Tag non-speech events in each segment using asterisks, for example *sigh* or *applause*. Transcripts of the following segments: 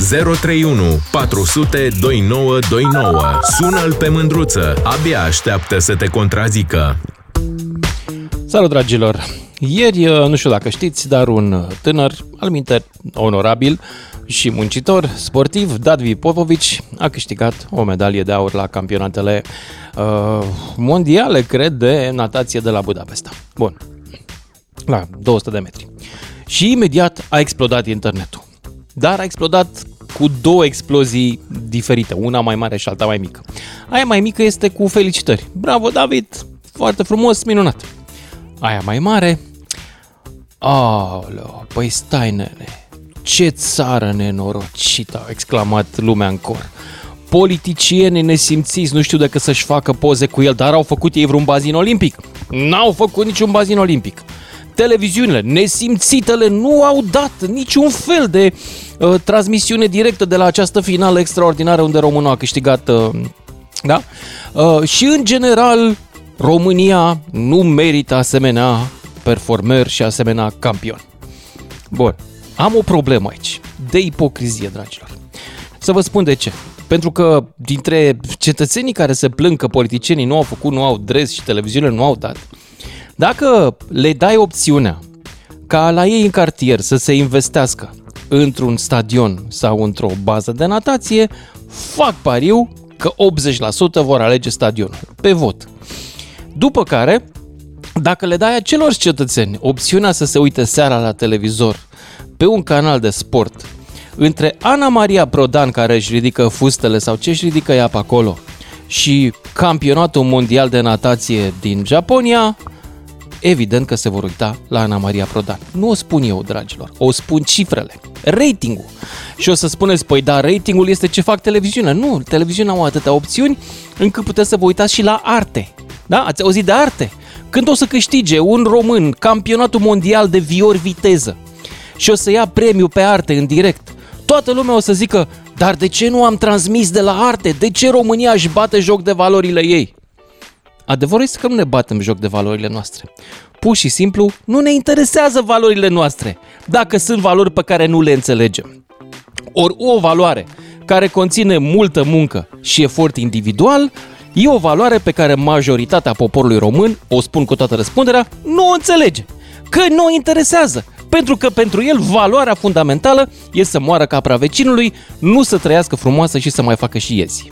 031 400 2929. Sună-l pe mândruță. Abia așteaptă să te contrazică. Salut, dragilor! Ieri, uh, nu știu dacă știți, dar un tânăr, al minte, onorabil și muncitor, sportiv, Dadvi Popovici, a câștigat o medalie de aur la campionatele uh, mondiale, cred, de natație de la Budapesta. Bun, la 200 de metri. Și imediat a explodat internetul. Dar a explodat cu două explozii diferite, una mai mare și alta mai mică. Aia mai mică este cu felicitări. Bravo, David! Foarte frumos, minunat! Aia mai mare... Aoleu, păi stai, nene, ce țară nenorocită, a exclamat lumea în cor. Politicieni nesimțiți nu știu dacă să-și facă poze cu el, dar au făcut ei vreun bazin olimpic? N-au făcut niciun bazin olimpic televiziunile nesimțitele nu au dat niciun fel de uh, transmisiune directă de la această finală extraordinară unde Românul a câștigat. Uh, da? Uh, și în general, România nu merită asemenea performer și asemenea campion. Bun, am o problemă aici, de ipocrizie, dragilor. Să vă spun de ce. Pentru că dintre cetățenii care se plâng că politicienii nu au făcut, nu au dres și televiziunile nu au dat, dacă le dai opțiunea ca la ei în cartier să se investească într-un stadion sau într-o bază de natație, fac pariu că 80% vor alege stadionul pe vot. După care, dacă le dai acelor cetățeni opțiunea să se uite seara la televizor pe un canal de sport între Ana Maria Prodan care își ridică fustele sau ce își ridică ea pe acolo și campionatul mondial de natație din Japonia, evident că se vor uita la Ana Maria Prodan. Nu o spun eu, dragilor, o spun cifrele, ratingul. Și o să spuneți, păi da, ratingul este ce fac televiziunea. Nu, televiziunea au atâtea opțiuni încât puteți să vă uitați și la arte. Da? Ați auzit de arte? Când o să câștige un român campionatul mondial de viori viteză și o să ia premiu pe arte în direct, toată lumea o să zică, dar de ce nu am transmis de la arte? De ce România își bate joc de valorile ei? Adevărul este că nu ne batem joc de valorile noastre. Pur și simplu, nu ne interesează valorile noastre, dacă sunt valori pe care nu le înțelegem. Ori o valoare care conține multă muncă și efort individual, e o valoare pe care majoritatea poporului român, o spun cu toată răspunderea, nu o înțelege. Că nu o interesează. Pentru că pentru el valoarea fundamentală e să moară capra vecinului, nu să trăiască frumoasă și să mai facă și iezi.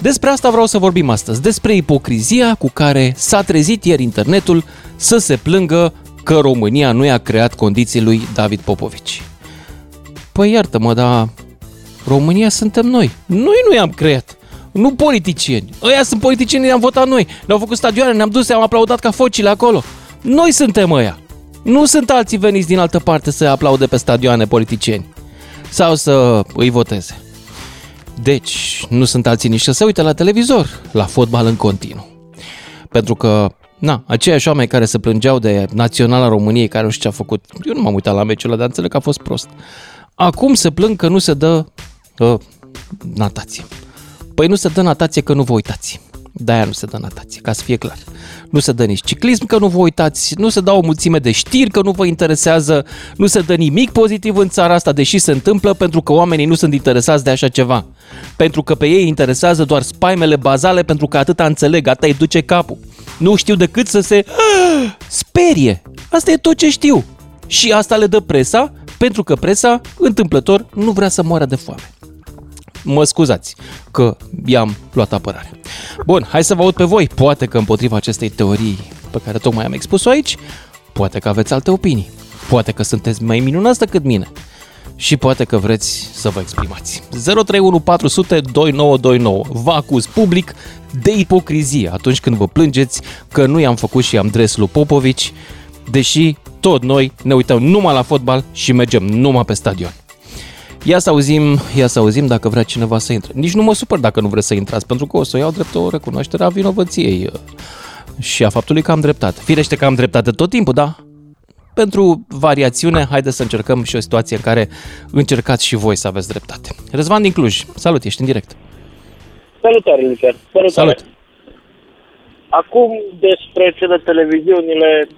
Despre asta vreau să vorbim astăzi, despre ipocrizia cu care s-a trezit ieri internetul să se plângă că România nu i-a creat condiții lui David Popovici. Păi iartă-mă, dar România suntem noi. Noi nu i-am creat. Nu politicieni. Ăia sunt politicieni, i-am votat noi. Ne-au făcut stadioane, ne-am dus, am aplaudat ca focile acolo. Noi suntem ăia. Nu sunt alții veniți din altă parte să aplaude pe stadioane politicieni. Sau să îi voteze. Deci, nu sunt alții nici să se uite la televizor, la fotbal în continuu. Pentru că, na, aceiași oameni care se plângeau de Naționala României, care nu știu ce a făcut, eu nu m-am uitat la meciul ăla, dar înțeleg că a fost prost. Acum se plâng că nu se dă uh, natație. Păi nu se dă natație că nu vă uitați. De-aia nu se dă natație, ca să fie clar. Nu se dă nici ciclism, că nu vă uitați, nu se dau o mulțime de știri, că nu vă interesează, nu se dă nimic pozitiv în țara asta, deși se întâmplă pentru că oamenii nu sunt interesați de așa ceva. Pentru că pe ei interesează doar spaimele bazale, pentru că atâta înțeleg, atâta îi duce capul. Nu știu decât să se sperie. Asta e tot ce știu. Și asta le dă presa, pentru că presa, întâmplător, nu vrea să moară de foame mă scuzați că i-am luat apărare. Bun, hai să vă aud pe voi. Poate că împotriva acestei teorii pe care tocmai am expus-o aici, poate că aveți alte opinii. Poate că sunteți mai minunați decât mine. Și poate că vreți să vă exprimați. 031 400 2929. Vă acuz public de ipocrizie atunci când vă plângeți că nu i-am făcut și am dres lui Popovici, deși tot noi ne uităm numai la fotbal și mergem numai pe stadion. Ia să auzim, ia să auzim dacă vrea cineva să intre. Nici nu mă supăr dacă nu vreți să intrați, pentru că o să o iau drept o recunoaștere a vinovăției uh, și a faptului că am dreptate. Firește că am dreptate tot timpul, da? Pentru variațiune, haideți să încercăm și o situație în care încercați și voi să aveți dreptate. Răzvan din Cluj, salut, ești în direct. Salutare, Lucian. Salutare. Salut. Acum despre ce de televiziunile,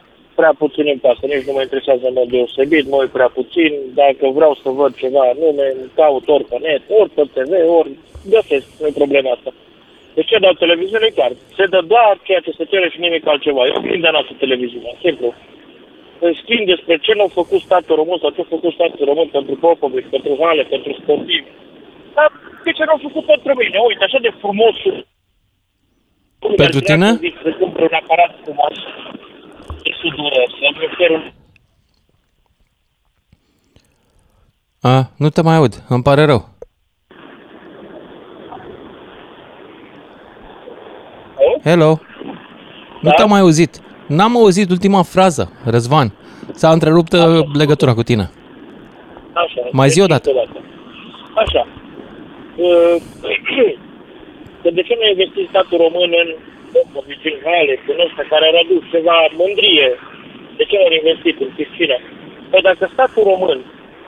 prea puțin îmi pasă, nici nu mă interesează în mod deosebit, mă uit prea puțin, dacă vreau să văd ceva nume, caut ori pe net, ori pe TV, ori găsesc, nu e problema asta. De ce dau televiziune? Clar, se dă doar ceea ce se cere și nimic altceva. E oglindea noastră televiziunea, simplu. În schimb despre ce nu a făcut statul român sau ce a făcut statul român pentru Popovic, pentru Hale, pentru sportivi, dar de ce nu a făcut pentru mine? Uite, așa de frumos Pentru tine? Să cumpăr un aparat frumos de sudură, să-mi ofer un A, nu te mai aud, îmi pare rău. Hello? Nu Da? te-am mai auzit. N-am auzit ultima frază, Răzvan. S-a întrerupt uh, legătura cu tine. Așa. Mai zi o dată. Așa. Uh, Că *clears throat* de ce nu a investit statul român în Popovici, în Hale, în ăsta care ar adus ceva mândrie? De ce nu au investit în piscină? Păi dacă statul român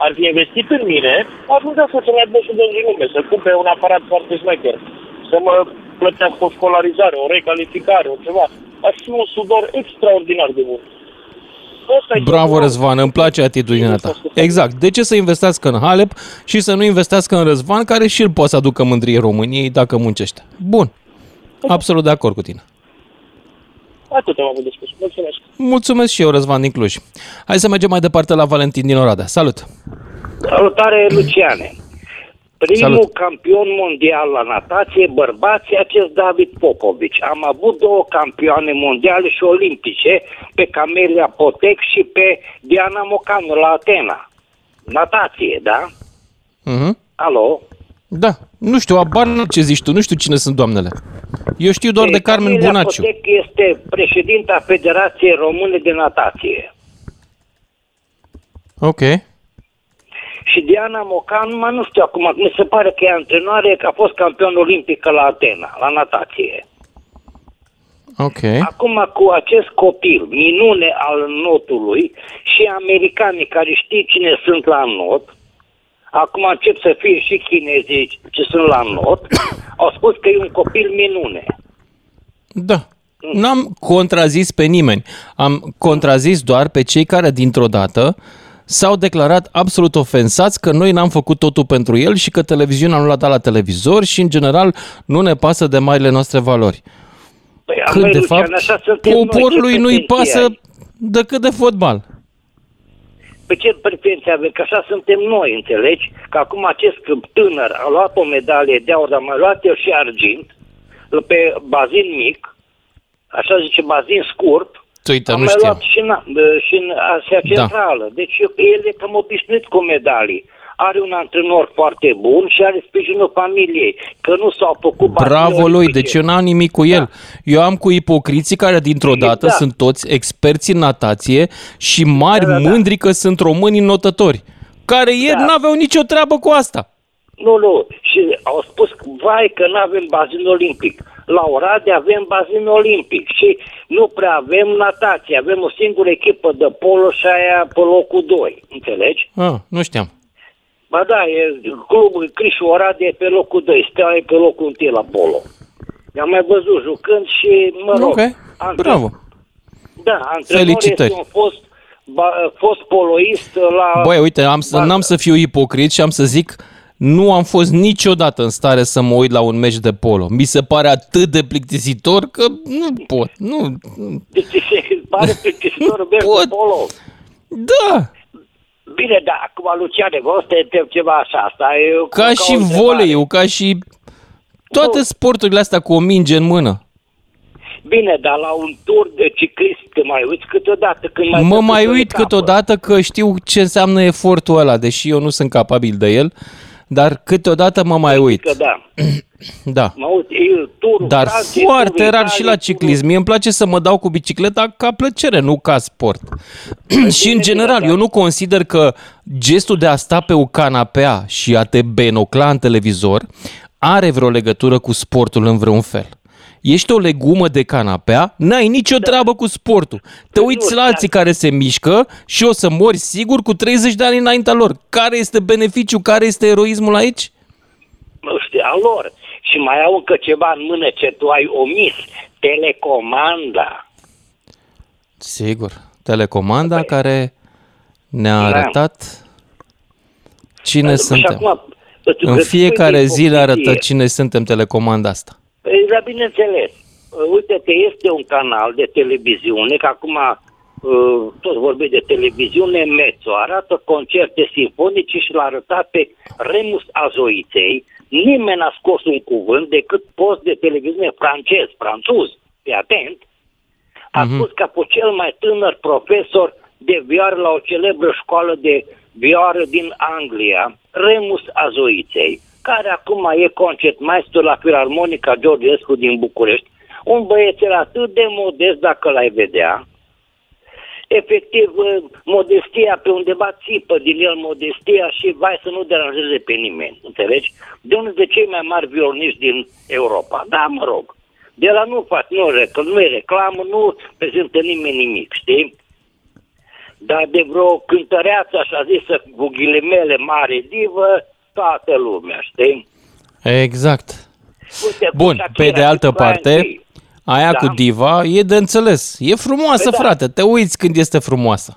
ar fi investit în mine, atunci a fost mai bun din lume, să cumpere un aparat foarte șmecher, să mă plătească o școlarizare, o recalificare, o ceva. Ar fi un sudor extraordinar de bun. Ăsta e Bravo, ceva- Răzvan, îmi place atitudinea ta. Exact. De ce să investească în Halep și să nu investească în Răzvan, care și el poate să aducă mândrie României dacă muncește? Bun. Absolut de acord cu tine. Atât am avut de spus. Mulțumesc. Mulțumesc și eu, Răzvan din Cluj. Hai să mergem mai departe la Valentin din Oradea. Salut! Salutare, Luciane! Primul Salut. campion mondial la natație, bărbații, acest David Popovici. Am avut două campioane mondiale și olimpice, pe Camelia Potec și pe Diana Mocanu la Atena. Natație, da? Mhm. Alo? Da, nu știu, abar n-am ce zici tu, nu știu cine sunt doamnele. Eu știu doar de Carmen Camelia Bunaciu. Potec este președinta Federației Române de Natație. Ok. Și Diana Mocan, mă nu știu acum, mi se pare că e antrenoare, că a fost campion olimpică la Atena, la natație. Ok. Acum cu acest copil, minune al notului și americanii care știi cine sunt la not, acum încep să fie și chinezii ce sunt la not, au spus că e un copil minune. Da. N-am contrazis pe nimeni. Am contrazis doar pe cei care dintr-o dată s-au declarat absolut ofensați că noi n-am făcut totul pentru el și că televiziunea nu l-a dat la televizor și, în general, nu ne pasă de marile noastre valori. Păi, Când, amăi, de Lucian, fapt, așa suntem noi, poporului ce nu-i pretenții pasă ai? decât de fotbal. Pe ce pretenții avem? Că așa suntem noi, înțelegi? Că acum acest tânăr a luat o medalie de aur, dar mai luat el și argint, pe bazin mic, așa zice, bazin scurt, Uite, Am nu mai știam. luat și în, și în Asia Centrală. Deci el e cam obișnuit cu medalii. Are un antrenor foarte bun și are sprijinul familiei. Că nu s-au făcut bani Bravo lui, olimpice. deci eu n-am nimic cu el. Eu am cu ipocriții care dintr-o dată Exact. sunt toți experți în natație și mari Da, da, da. mândri că sunt români notători, care ieri Da. n-aveau nicio treabă cu asta. Nu, nu. Și au spus, vai că nu avem bazin olimpic. La Oradea avem bazin olimpic și nu prea avem natație. Avem o singură echipă de polo și aia pe locul 2. Înțelegi? Ah, nu știam. Ba da, e clubul Crișu Oradea e pe locul 2, Steaua e pe locul 1 la polo. I-am mai văzut jucând și, mă rog, Ok, antren- bravo. Da, antrenor Felicitări. este un fost, ba, fost poloist la... Băi, uite, am să, Ba- n-am să fiu ipocrit și am să zic nu am fost niciodată în stare să mă uit la un meci de polo. Mi se pare atât de plictisitor că nu pot. Nu. Deci se pare plictisitor mergi pot. de polo. Da, Bine, da, acum, Luciane, vă o să te întreb ceva așa, asta e... o- ca o și întrebare. voleiul, ca și toate Nu. sporturile astea cu o minge în mână. Bine, dar la un tur de ciclist te mai uiți câteodată când mai Mă treci mai pe uit etapă. câteodată că știu ce înseamnă efortul ăla, deși eu nu sunt capabil de el, dar câteodată mă mai uit. Că da, *clears throat* Da. mă uit, e turul Dar Franței, foarte turul rar și la Italiei, ciclism. Mie îmi place să mă dau cu bicicleta ca plăcere, nu ca sport. *clears throat* și în bine, general, bine, eu da. nu consider că gestul de a sta pe o canapea și a te benocla în televizor are vreo legătură cu sportul în vreun fel. Ești o legumă de canapea, n-ai nicio treabă cu sportul. Te Păi uiți nu, la dar- alții care se mișcă și o să mori sigur cu 30 de ani înaintea lor. Care este beneficiu, care este eroismul aici? nu știu, a lor. Și mai au încă ceva în mână ce tu ai omis, telecomanda. Sigur. telecomanda care ne-a Da. arătat cine Și suntem. acum, îți- În îți spui fiecare de zi ne arătă ipocrizie. cine suntem telecomanda asta. Păi, dar bineînțeles. Uh, Uite-te, este un canal de televiziune, că acum uh, tot vorbim de televiziune, Mezzo, arată concerte simfonice și l-a arătat pe Remus Azoiței. Nimeni n-a scos un cuvânt decât post de televiziune francez, franțuz, pe atent, a spus ca pe cel mai tânăr profesor de vioară la o celebră școală de vioară din Anglia, Remus Azoiței, care acum e concertmaestru la Filarmonica Georgescu din București, un băiețel atât de modest dacă l-ai vedea, efectiv, uh, modestia pe undeva țipă din el modestia și vai să nu deranjeze pe nimeni, înțelegi? De unul de cei mai mari violoniști din Europa. Da, mă rog. De la nu fac, nu, rec- nu e reclamă, nu prezintă nimeni nimic, știi? Dar de vreo cântăreață, așa zisă, cu ghilimele mare divă, toată lumea, știi? Exact. Uite, cu Bun, Shakira pe de și altă cu aia parte, întâi. Aia Da. cu diva e de înțeles. E frumoasă, Păi da. frate, te uiți când este frumoasă.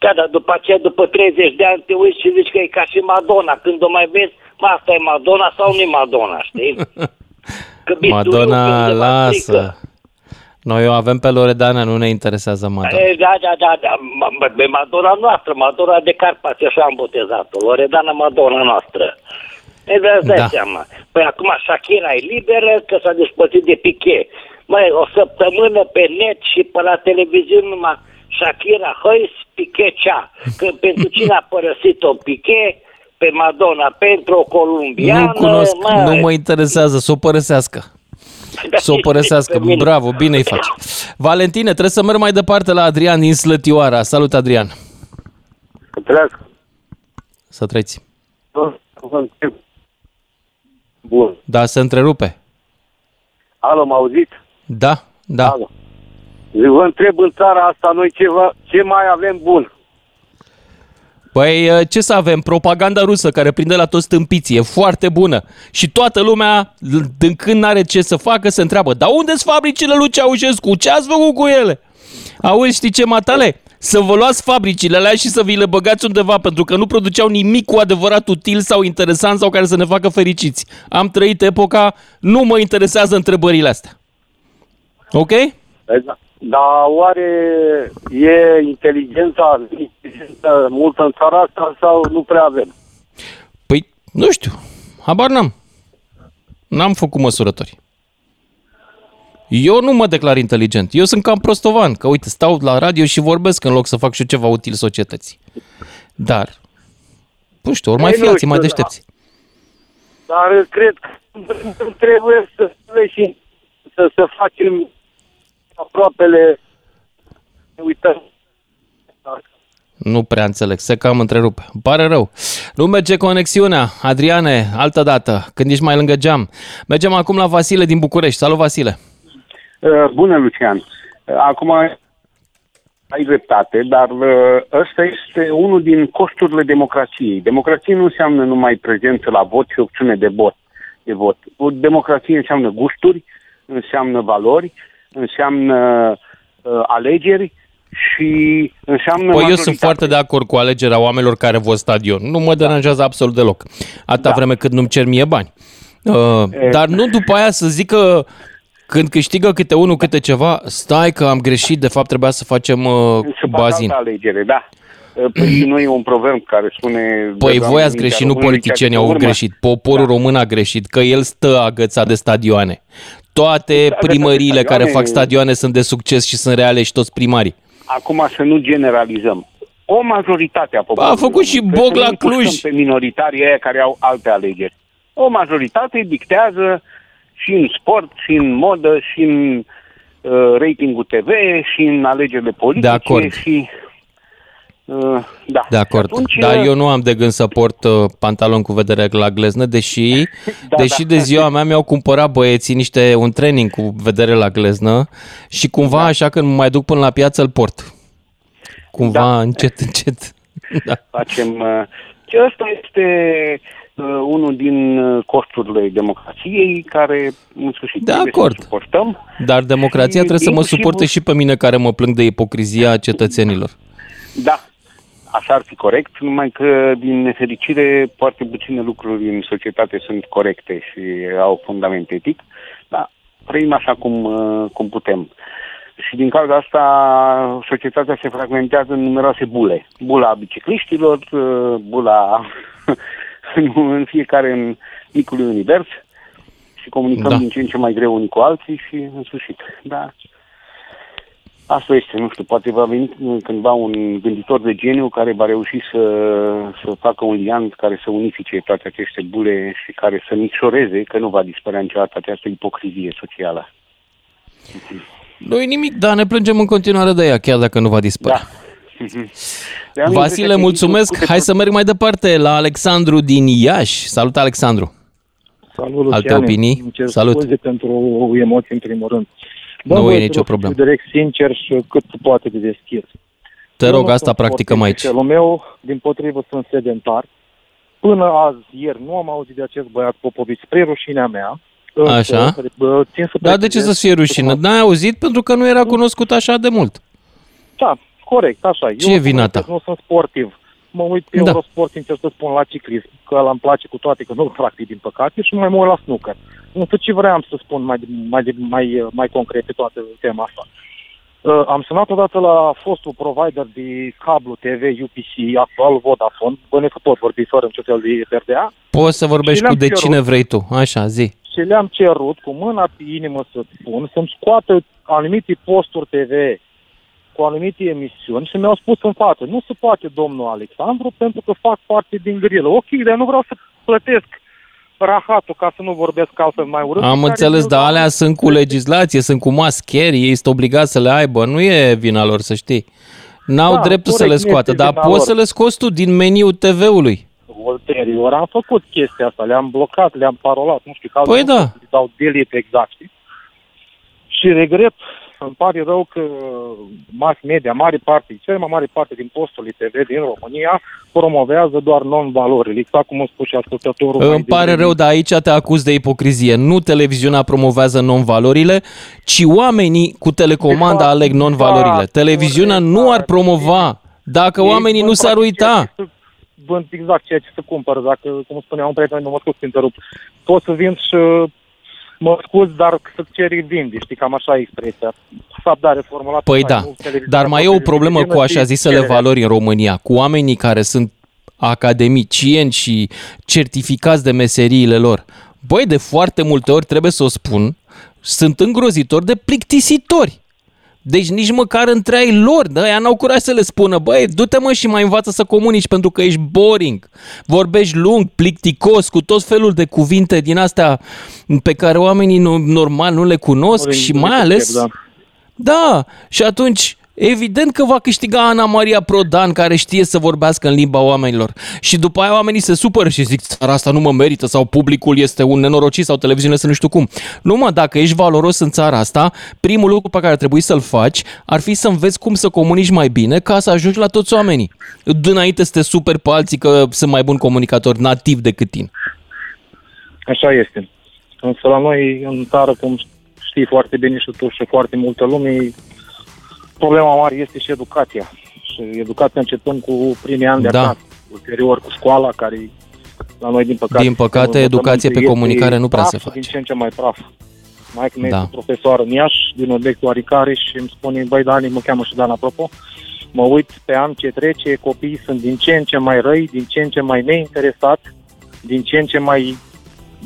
Da, dar după aceea, după 30 de ani, te uiți și zici că e ca și Madonna. Când o mai vezi, mă, asta e Madonna sau nu e Madonna, știi? Că bistuiul pe Madonna, undeva strică. lasă. Noi o avem pe Loredana, nu ne interesează Madonna. E, da, da, da, da. Ma- ma- Pe Madonna noastră, Madonna de Carpați, așa am botezat-o. Loredana Madonna noastră. E, de da. Da. seama. Păi acum Shakira e liberă că s-a despărțit de Piqué. Mai o săptămână pe net și pe la televiziune numai Shakira Hăis, Piqué cea. Că pentru cine a părăsit-o Piqué, pe Madonna, pentru o columbiană. Nu cunosc, mă, nu mă interesează, să o părăsească. da, Să o părăsească. pe mine. Bravo, bine îi faci. Valentine, trebuie să merg mai departe la Adrian din Slătioara. Salut, Adrian. Trească. Să trăiți. întreb. Bun. Da, se întrerupe. Alo, mă auziți? Da, da. Alo. Zic, vă întreb în țara asta noi ceva, ce mai avem bun? Păi ce să avem? Propaganda rusă care prinde la toți stâmpiții. E foarte bună. Și toată lumea, din când n-are ce să facă, se întreabă, dar unde sunt fabricile lui Ceaușescu? Ce ați făcut cu ele? Auzi, știi ce, Matale? Să vă luați fabricile alea și să vi le băgați undeva, pentru că nu produceau nimic cu adevărat util sau interesant sau care să ne facă fericiți. Am trăit epoca, nu mă interesează întrebările astea. Ok? Exact. Dar oare e inteligența, inteligența multă în țara asta sau nu prea avem? Păi, nu știu. Habar n-am. N-am făcut măsurători. Eu nu mă declar inteligent. Eu sunt cam prostovan, că uite, stau la radio și vorbesc în loc să fac și eu ceva util societății. Dar, nu știu, ori mai Ei, fi nu alții mai știu, deștepți. Dar cred că trebuie să și să, să facem aproapele ne uităm. Nu prea înțeleg, se cam întrerupe. Îmi pare rău. Nu merge conexiunea. Adriane, altă dată, când ești mai lângă geam. Mergem acum la Vasile din București. Salut, Vasile! Uh, Bună, Lucian. Uh, Acum ai dreptate, dar uh, ăsta este unul din costurile democrației. Democrație nu înseamnă numai prezență la vot și opțiune de vot. De vot. O democrație înseamnă gusturi, înseamnă valori, înseamnă uh, alegeri și înseamnă Păi eu majoritate. sunt foarte de acord cu alegerea oamenilor care vor stadion. Nu mă deranjează absolut deloc. Atâta Da. vreme cât nu-mi cer mie bani. Uh, dar nu după aia să zică când câștigă câte unul câte ceva, stai că am greșit, de fapt trebuia să facem uh, Să facă bazin. altă alegere, da. Păi nu e un proverb care spune... Păi Doamne, voi ați mintea greșit, nu românului politicienii cea au din urmă. greșit. Poporul Da. român a greșit, că el stă agățat de stadioane. Toate de primăriile care stadioane- fac stadioane sunt de succes și sunt reale și toți primarii. Acum să nu generalizăm. O majoritate a poporului. A făcut și român. Boc Trebuie la să nu împușcăm Cluj. pe minoritarii aia care au alte alegeri. O majoritate dictează și în sport, și în modă, și în uh, ratingul TV, și în alegerile politice. De acord. Și, uh, da. De acord. Și atunci, Dar eu nu am de gând să port uh, pantalon cu vedere la gleznă, deși, *laughs* Da, deși da. de ziua mea mi-au cumpărat băieții niște un training cu vedere la gleznă și cumva Da. așa când mă mai duc până la piață îl port. Cumva Da. încet, încet. *laughs* Da. facem... Uh, și ăsta este uh, unul din uh, costurile democrației care, în sfârșit, De trebuie acord. să suportăm. Dar democrația Și trebuie să mă inclusiv- suporte și pe mine care mă plâng de ipocrizia cetățenilor. Da, așa ar fi corect, numai că, din nefericire, foarte puține lucruri în societate sunt corecte și au fundament etic, dar trăim așa cum, uh, cum putem. Și din cauza asta societatea se fragmentează în numeroase bule. Bula bicicliștilor, uh, bula în- *laughs* în fiecare în micul univers și comunicăm Da. da. din ce în ce mai greu unii cu alții și în sfârșit. Da, Asta este, nu știu, poate va veni cândva un gânditor de geniu care va reuși să, să facă un liant care să unifice toate aceste bule și care să micșoreze că nu va dispărea niciodată această ipocrizie socială. Nu-i nimic, dar ne plângem în continuare de ea, chiar dacă nu va dispărea. Da. De am impresia Vasile, că mulțumesc. discută Hai să merg mai departe la Alexandru din Iași. Salut, Alexandru. Salut, Alte Luciane. opinii? Îmi cer Salut. scuze pentru emoții în primul rând. Nu voi e te nicio rog să problemă. fiu direct sincer și cât se poate de deschis. Te Eu rog, nu asta sunt practicăm aici. sportiv. Celul meu, din potrivă, sunt sedentar. Până azi, ieri, nu am auzit de acest băiat Popovici, spre rușinea mea. Însă, Așa. bă, Țin să Dar de ce precizez să fie rușine? că- N-ai auzit pentru că nu era cunoscut așa de mult. Da, corect, așa. Ce Eu, e vina cum ta? zic, Nu sunt sportiv. Mă uit pe Da. da. Eurosport, sincer să spun, la ciclism, că ăla îmi place cu toate, că nu-l practic, din păcate, și mai mă uit la snooker. Însă ce vreau să spun mai, mai, mai, mai concret pe toată tema asta? Uh, am sunat odată la fostul provider de cablu TV UPC, actual Vodafone, bănuiesc că pot vorbi fără niciun fel de RDA, Poți să vorbești Și cu le-am de cerut. cine vrei tu. Așa, zi. și le-am cerut cu mâna pe inimă să spun, să-mi scoată anumite posturi TV cu anumite emisiuni și mi-au spus în față, nu se poate, domnul Alexandru, pentru că fac parte din grilă. Ok, dar nu vreau să plătesc rahatul ca să nu vorbesc altfel mai urât. Am care înțeles, mi-l dar dau- alea sunt cu legislație, sunt cu mascheri, ei sunt obligați să le aibă. Nu e vina lor, să știi. N-au Da, dreptul să le corect, nu scoată, este dar vina poți lor. să le scoți tu din meniul TV-ului. Ulterior am făcut chestia asta, le-am blocat, le-am parolat, nu știu, ca Păi nu da. știu, dau delete exact, știi? Și regret, îmi pare rău că mass media, mare parte, cea mai mare parte din posturile TV din România promovează doar non-valorile, exact cum a spus și ascultătorul. mai Îmi pare devreme. rău, dar aici te acuz de ipocrizie. Nu televiziunea promovează non-valorile, ci oamenii cu telecomanda De fapt, aleg non-valorile. da, Televiziunea corect, nu da, ar promova dacă Ei oamenii nu vând s-ar practic uita. ceea ce se- Vând exact ceea ce se cumpără, dacă, cum spunea un prieten, nu mă scuz să întrerup, pot să vin și mă scuz, dar să ceri vindi, știi, cam așa e expresia. Sabdare formulată. Păi așa, da, nu televiziunea dar mai e o poate problemă televiziune, cu așa ci zisele cererea. valori în România, cu oamenii care sunt academicieni și certificați de meseriile lor. Băi, de foarte multe ori trebuie să o spun, sunt îngrozitori de plictisitori. Deci nici măcar între ai lor, de aia n-au curaj să le spună, băi, du-te mă și mai învață să comunici pentru că ești boring, vorbești lung, plicticos, cu tot felul de cuvinte din astea pe care oamenii nu, normal nu le cunosc Nu le- și nu le mai percep, ales da. da, și atunci evident că va câștiga Ana Maria Prodan care știe să vorbească în limba oamenilor. Și după aia oamenii se supără și zic țara asta nu mă merită sau publicul este un nenorocit sau televiziunea să nu știu cum. Nu mă, dacă ești valoros în țara asta, primul lucru pe care ar trebui să-l faci ar fi să înveți cum să comunici mai bine ca să ajungi la toți oamenii. Dinainte să te super pe alții că sunt mai buni comunicatori nativ decât tine. Așa este. Însă la noi, în țară, cum știi foarte bine și tu și foarte multă lume, problema mare este și educația. Și educația începând cu primii ani de Da. acasă, ulterior cu școala, care la noi, din păcate... Din păcate, învățământul educație pe este comunicare nu prea praf se și face. Din ce în ce mai praf. Mai mea Da. este profesoară în Iași, din obiectul Aricare și îmi spune, băi, Dani, mă cheamă și Dan, apropo, mă uit pe an ce trece, copiii sunt din ce în ce mai răi, din ce în ce mai neinteresați, din ce în ce mai,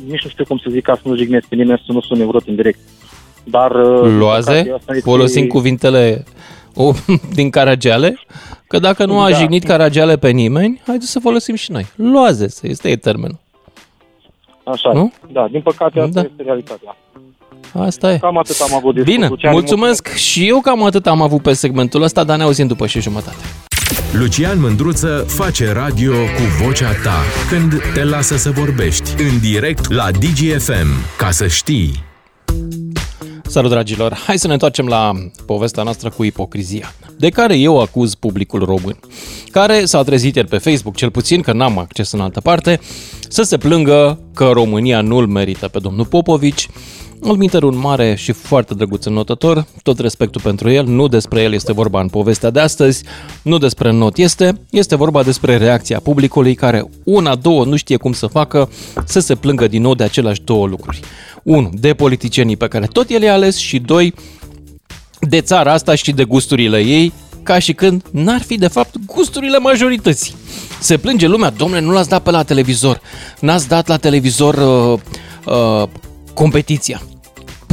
nici nu știu cum să zic ca să nu jignesc pe nimeni, să nu sun urât în direct. Dar, uh, din Loaze, păcate, asta este- folosim cuvintele o, *laughs* din Caragiale, că dacă nu a Da. jignit Caragiale pe nimeni, haideți să folosim și noi. Loaze, să este e termenul. Așa, Nu? da, din păcate asta Da. este realitatea. Asta e. Cam atât am avut de Bine, spus, Lucian, mulțumesc și eu cam atât am avut pe segmentul ăsta, dar ne auzim după și jumătate. Lucian Mândruță face radio cu vocea ta când te lasă să vorbești în direct la DGFM. Ca să știi. Salut, dragilor! Hai să ne întoarcem la povestea noastră cu ipocrizia, de care eu acuz publicul român, care s-a trezit ieri pe Facebook, cel puțin că n-am acces în altă parte, să se plângă că România nu-l merită pe domnul Popovici, Alminter un mare și foarte drăguț înnotător, tot respectul pentru el, nu despre el este vorba în povestea de astăzi, nu despre not este, este vorba despre reacția publicului care una, două, nu știe cum să facă să se plângă din nou de aceleași două lucruri. Unu, de politicienii pe care tot el i-a ales și doi, de țara asta și de gusturile ei, ca și când n-ar fi de fapt gusturile majorității. Se plânge lumea, domnule, nu l-ați dat pe la televizor, n-ați dat la televizor uh, uh, competiția.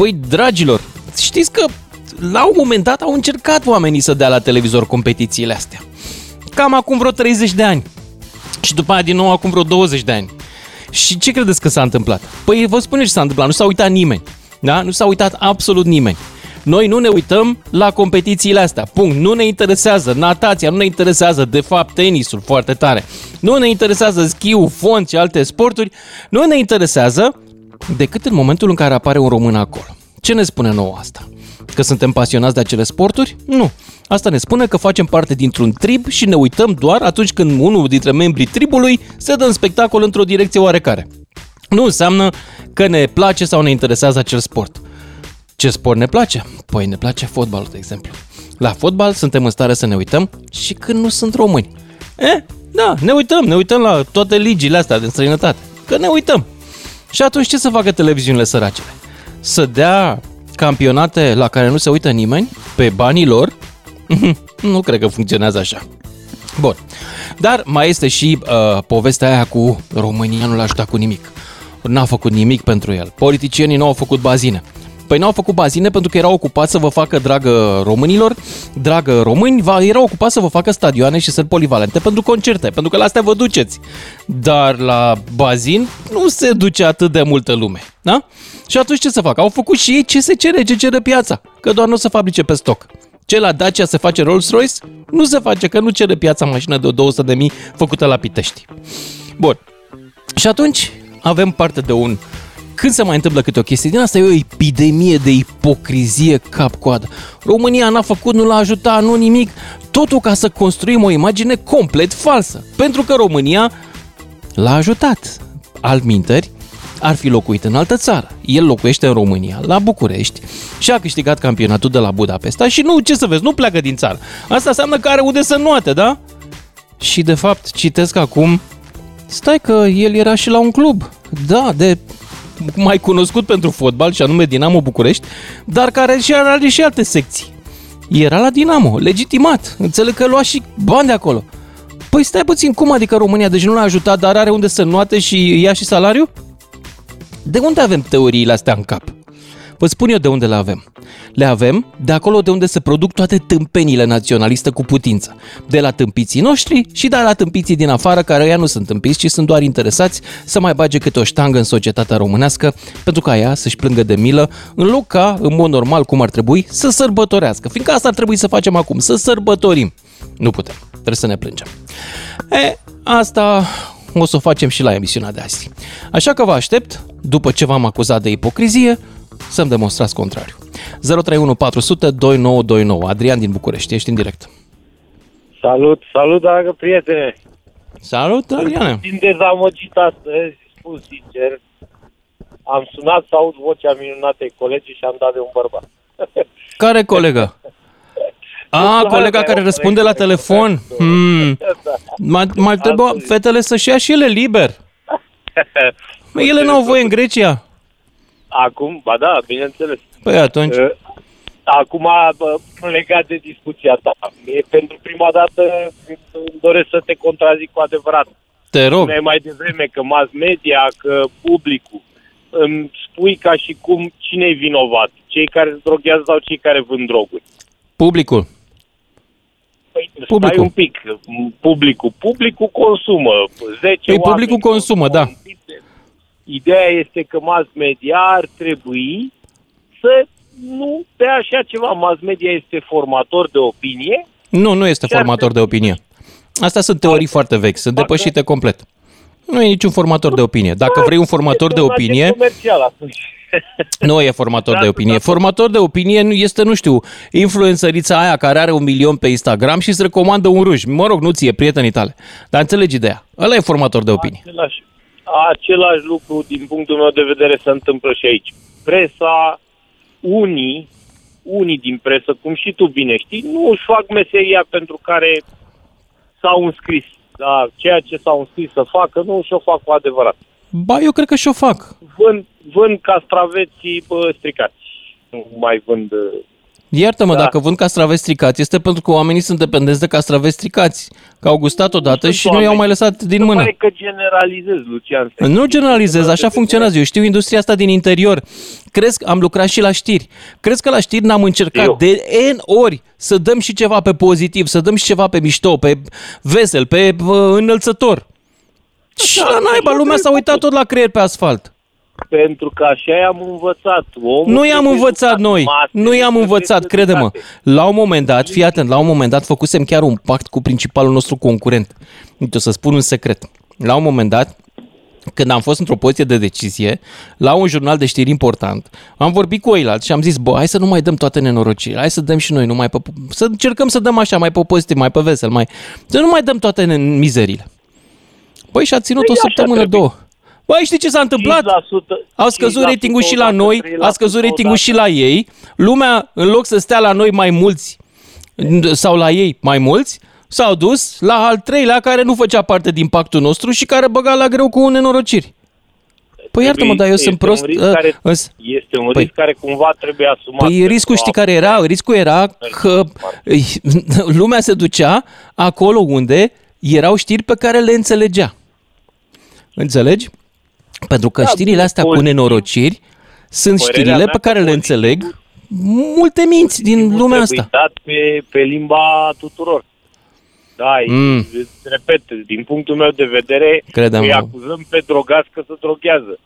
Păi, dragilor, știți că la un moment dat au încercat oamenii să dea la televizor competițiile astea. Cam acum vreo 30 de ani. Și după aia din nou acum vreo 20 de ani. Și ce credeți că s-a întâmplat? Păi vă spune ce s-a întâmplat, nu s-a uitat nimeni. Da? Nu s-a uitat absolut nimeni. Noi nu ne uităm la competițiile astea. Punct. Nu ne interesează natația, nu ne interesează, de fapt, tenisul foarte tare. Nu ne interesează schiul, fond și alte sporturi. Nu ne interesează decât în momentul în care apare un român acolo. Ce ne spune nouă asta? Că suntem pasionați de acele sporturi? Nu. Asta ne spune că facem parte dintr-un trib și ne uităm doar atunci când unul dintre membrii tribului se dă în spectacol într-o direcție oarecare. Nu înseamnă că ne place sau ne interesează acel sport. Ce sport ne place? Păi ne place fotbalul, de exemplu. La fotbal suntem în stare să ne uităm și când nu sunt români. Eh, da, ne uităm, ne uităm la toate ligile astea din străinătate. Că ne uităm. Și atunci ce să facă televiziunile săracele? Să dea campionate la care nu se uită nimeni pe banii lor? *laughs* nu cred că funcționează așa. Bun. Dar mai este și uh, povestea aia cu România nu l-a ajutat cu nimic. N-a făcut nimic pentru el. Politicienii nu au făcut bazine. Păi n-au făcut bazine pentru că erau ocupați să vă facă, dragă românilor, dragă români, erau ocupați să vă facă stadioane și sări polivalente pentru concerte, pentru că la astea vă duceți. Dar la bazin nu se duce atât de multă lume, da? Și atunci ce să facă? Au făcut și ei ce se cere, ce cere piața, că doar nu se fabrice pe stoc. Ce la Dacia se face Rolls-Royce? Nu se face, că nu cere piața mașină de 200 de mii făcută la Pitești. Bun. Și atunci avem parte de un când se mai întâmplă câte o chestie din asta, e o epidemie de ipocrizie cap-coadă. România n-a făcut, nu l-a ajutat, nu nimic, totul ca să construim o imagine complet falsă. Pentru că România l-a ajutat. Altminteri, ar fi locuit în altă țară. El locuiește în România, la București și a câștigat campionatul de la Budapesta și nu, ce să vezi, nu pleacă din țară. Asta înseamnă că are unde să nuate, da? Și de fapt, citesc acum, stai că el era și la un club, da, de mai cunoscut pentru fotbal, și anume Dinamo București, dar care și are și alte secții. Era la Dinamo, legitimat. Înțeleg că lua și bani de acolo. Păi stai puțin, cum adică România? Deci nu l-a ajutat, dar are unde să nuate și ia și salariu? De unde avem teoriile astea în cap? Vă spun eu de unde le avem. Le avem de acolo de unde se produc toate tâmpenile naționaliste cu putință. De la tâmpiții noștri și de la tâmpiții din afară, care ea nu sunt tâmpiți, ci sunt doar interesați să mai bage câte o ștangă în societatea românească, pentru ca ea să-și plângă de milă, în loc ca, în mod normal, cum ar trebui, să sărbătorească. Fiindcă asta ar trebui să facem acum, să sărbătorim. Nu putem, trebuie să ne plângem. E, asta o să o facem și la emisiunea de azi. Așa că vă aștept, după ce v-am acuzat de ipocrizie, să-mi demonstrați contrariu. 031 400 2929. Adrian din București, ești în direct. Salut, salut, dragă prietene! Salut, Adrian! Din dezamăgit astăzi, spun sincer, am sunat să aud vocea minunatei colegii și am dat de un bărbat. *laughs* Care colegă? *laughs* A, colega care răspunde la telefon? *laughs* Hmm. Mai, mai trebuie fetele să-și ia și ele liber. Ele nu au voie în Grecia. Acum, ba da, bineînțeles. Păi atunci... Uh, Acum, legat de discuția ta, e pentru prima dată îmi doresc să te contrazic cu adevărat. Te rog. Spuneai mai devreme că mass media, că publicul, îmi spui ca și cum cine e vinovat? Cei care se droghează sau cei care vând droguri? Publicul. Păi, publicul. Stai un pic. Publicul. Publicul consumă. 10 păi publicul consumă, da. Ideea este că mass media ar trebui să nu pe așa ceva. Mass media este formator de opinie. Nu, nu este formator de opinie. Astea sunt teorii Asta. foarte vechi, sunt depășite complet. Nu e niciun formator de opinie. Dacă vrei un formator de opinie... *laughs* Nu e formator de opinie. Formator de opinie este, nu știu, influențărița aia care are un milion pe Instagram și îți recomandă un ruj. Mă rog, nu ție, prietenii tale. Dar înțelegi ideea. Ăla e formator de opinie. Același, același lucru, din punctul meu de vedere, se întâmplă și aici. Presa, unii, unii din presă, cum și tu bine știi, nu își fac meseria pentru care s-au înscris. Da, ceea ce s-au înscris să facă, nu și-o fac cu adevărat. Ba, eu cred că și-o fac. Vând, vând castraveții bă, stricați. Nu mai vând... uh, Iartă-mă, Da. dacă vând castraveți stricați, este pentru că oamenii sunt dependenți de castraveți stricați. Că au gustat odată sunt și nu i-au oameni. mai lăsat din Se mână. pare că generalizez, Lucian. Nu generalizez, așa funcționează. Eu știu industria asta din interior. Crezi că am lucrat și la știri. Crezi că la știri n-am încercat Eu. de N ori să dăm și ceva pe pozitiv, să dăm și ceva pe mișto, pe vesel, pe uh, înălțător. Și la naiba, lumea s-a uitat tot la creier pe asfalt. Pentru că așa i-am învățat. Omul Nu i-am trebuie învățat educat, noi, masele nu i-am trebuie învățat, crede-mă. educate. La un moment dat, fii atent, la un moment dat făcusem chiar un pact cu principalul nostru concurent. Uite, o să spun un secret. La un moment dat, când am fost într-o poziție de decizie, la un jurnal de știri important, am vorbit cu oilalți și am zis, bă, hai să nu mai dăm toate nenorocirile, hai să dăm și noi, numai pe, să încercăm să dăm așa, mai pe pozitiv, mai pe vesel, mai, să nu mai dăm toate ne- mizerile. Băi, și a ținut Păi o așa săptămână, trebuie. două. Băi, știi ce s-a întâmplat? 5%, Au scăzut 5% ratingul și la odată, noi, 3% a scăzut ratingul odată. și la ei. Lumea, în loc să stea la noi mai mulți sau la ei mai mulți, s-au dus la al treilea care nu făcea parte din pactul nostru și care băga la greu cu nenorociri. Păi iartă-mă, dar eu Este sunt un prost. risc uh, care- îns- Este un Păi- risc care cumva trebuie asumat. Păi pentru riscul a- știi care era? Riscul era că *laughs* lumea se ducea acolo unde erau știri pe care le înțelegea. Înțelegi? Pentru că Da, știrile bine, astea cu pozitiv. nenorociri sunt Părerea știrile mea pe că care le pozitiv- înțeleg multe minți din Nu lumea trebuie asta. dat pe, pe limba tuturor. Da, Mm. mm. repet, din punctul meu de vedere, Crede-mă. îi acuzăm pe drogați că se droghează.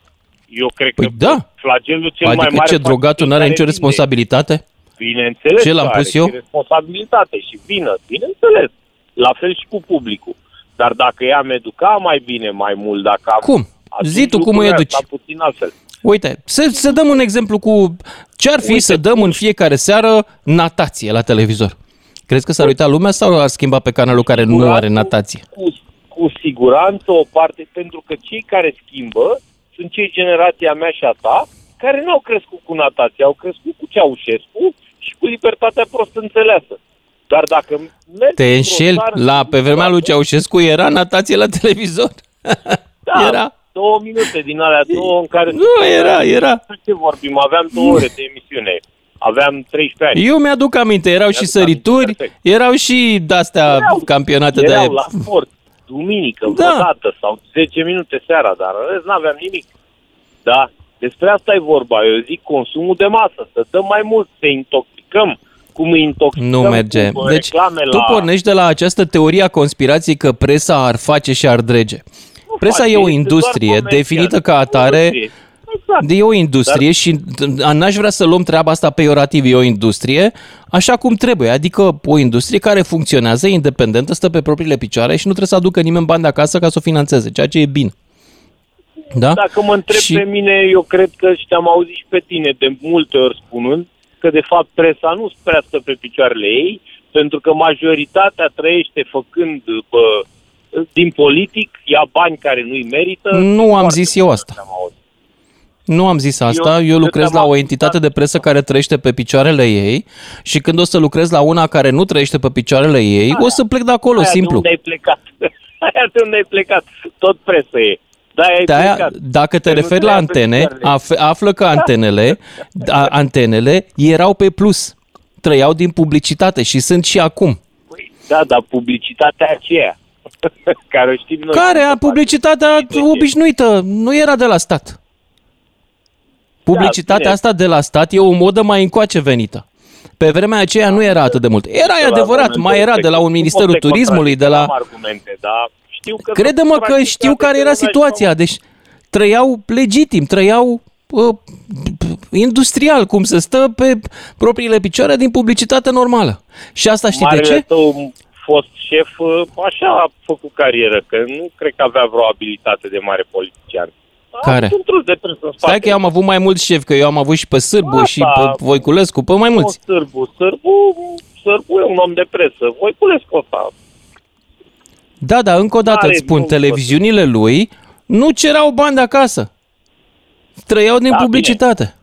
Eu cred Păi că da. flagelul cel mai Adică mare... ce, face drogatul cel nu are care nicio vinde. responsabilitate? Bineînțeles Ce l-am că are pus eu? și responsabilitate și vină, bineînțeles. La fel și cu publicul. Dar dacă i-am educa mai bine, mai mult, dacă am... Cum? Atunci Zi tu cum îi lucrurile ar educi. sta puțin altfel. Uite, să, să dăm un exemplu cu ce ar fi Uite, să dăm în fiecare seară natație la televizor. Crezi că s-ar uita lumea sau ar schimba pe canalul care nu Siguranță, are natație? Cu, cu siguranță o parte, pentru că cei care schimbă sunt cei generația mea și a ta, care n-au crescut cu natație, au crescut cu Ceaușescu și cu libertatea prost înțeleasă. Dar dacă mergi Te într-o înșel, țară la, pe vremea lui civilizată, Ceaușescu era natație la televizor. da, *laughs* era. Două minute din alea două în care... Nu, era, era. Despre ce vorbim? Aveam două ore de emisiune. Aveam 13 ani. Eu mi-aduc aminte, erau și Mi-aduc aminte, sărituri, perfect. erau și de-astea Erau- campionate de... Erau la sport, duminică, Da. da. dată sau 10 minute seara, dar în rest n-aveam nimic. Da, despre asta e vorba. Eu zic consumul de masă, să dăm mai mult, să intoxicăm. Cum îi intoxicăm Nu merge. cu Deci reclame tu la... pornești de la această teorie a conspirației că presa ar face și ar drege. Nu Presa face, e o este industrie doar comercial. definită ca atare Industrie. Exact. E o industrie și d- n-aș vrea să luăm treaba asta peorativ, e o industrie așa cum trebuie, adică o industrie care funcționează independentă, stă pe propriile picioare și nu trebuie să aducă nimeni bani de acasă ca să o financeze, ceea ce e bine. Da? Dacă mă întreb Și- și... pe mine, eu cred că și te-am auzit și pe tine de multe ori spunând că de fapt presa nu prea stă pe picioarele ei, pentru că majoritatea trăiește făcând bă, din politic, ia bani care nu-i merită. Nu am Foarte zis eu multe asta. am auzit. Nu am zis asta, eu, Eu lucrez cred că la am o entitate de presă care trăiește pe picioarele ei și când o să lucrez la una care nu trăiește pe picioarele ei, o să plec de acolo, Aia simplu. de unde ai plecat. *laughs* Aia de unde ai plecat. Tot presă e. Da, ai De-aia, plecat. dacă te Că nu referi te la ia pe antene, picioarele. af- află că antenele, a, antenele erau pe plus. Trăiau din publicitate și sunt și acum. Păi, da, dar publicitatea aceea *laughs* care o știm noi. Care? A, cum se publicitatea face. De ce? obișnuită, nu era de la stat. Publicitatea bine. asta de la stat e o modă mai încoace venită. Pe vremea aceea nu era atât de mult. Era, e adevărat, mai era de la un Ministerul Nu pot să Turismului, de la... am argumente, dar știu că Crede-mă că știu care era situația, deci trăiau legitim, trăiau uh, industrial, cum se stă pe propriile picioare din publicitate normală. Și asta știi de Marele ce? tău fost șef, uh, așa a făcut carieră, că nu cred că avea vreo abilitate de mare politician. A Care? avut un trus de presă în spate. Stai că eu am avut mai mulți șefi, că eu am avut și pe Sârbu Asta- și pe Voiculescu, pe mai mulți. Nu, Sârbu, Sârbu, Sârbu e un om de presă. Voiculescu ăsta. Da, da, încă o dată Are îți spun, nu- televiziunile lui Nu cerau bani de acasă. Trăiau din Da, publicitate. Asta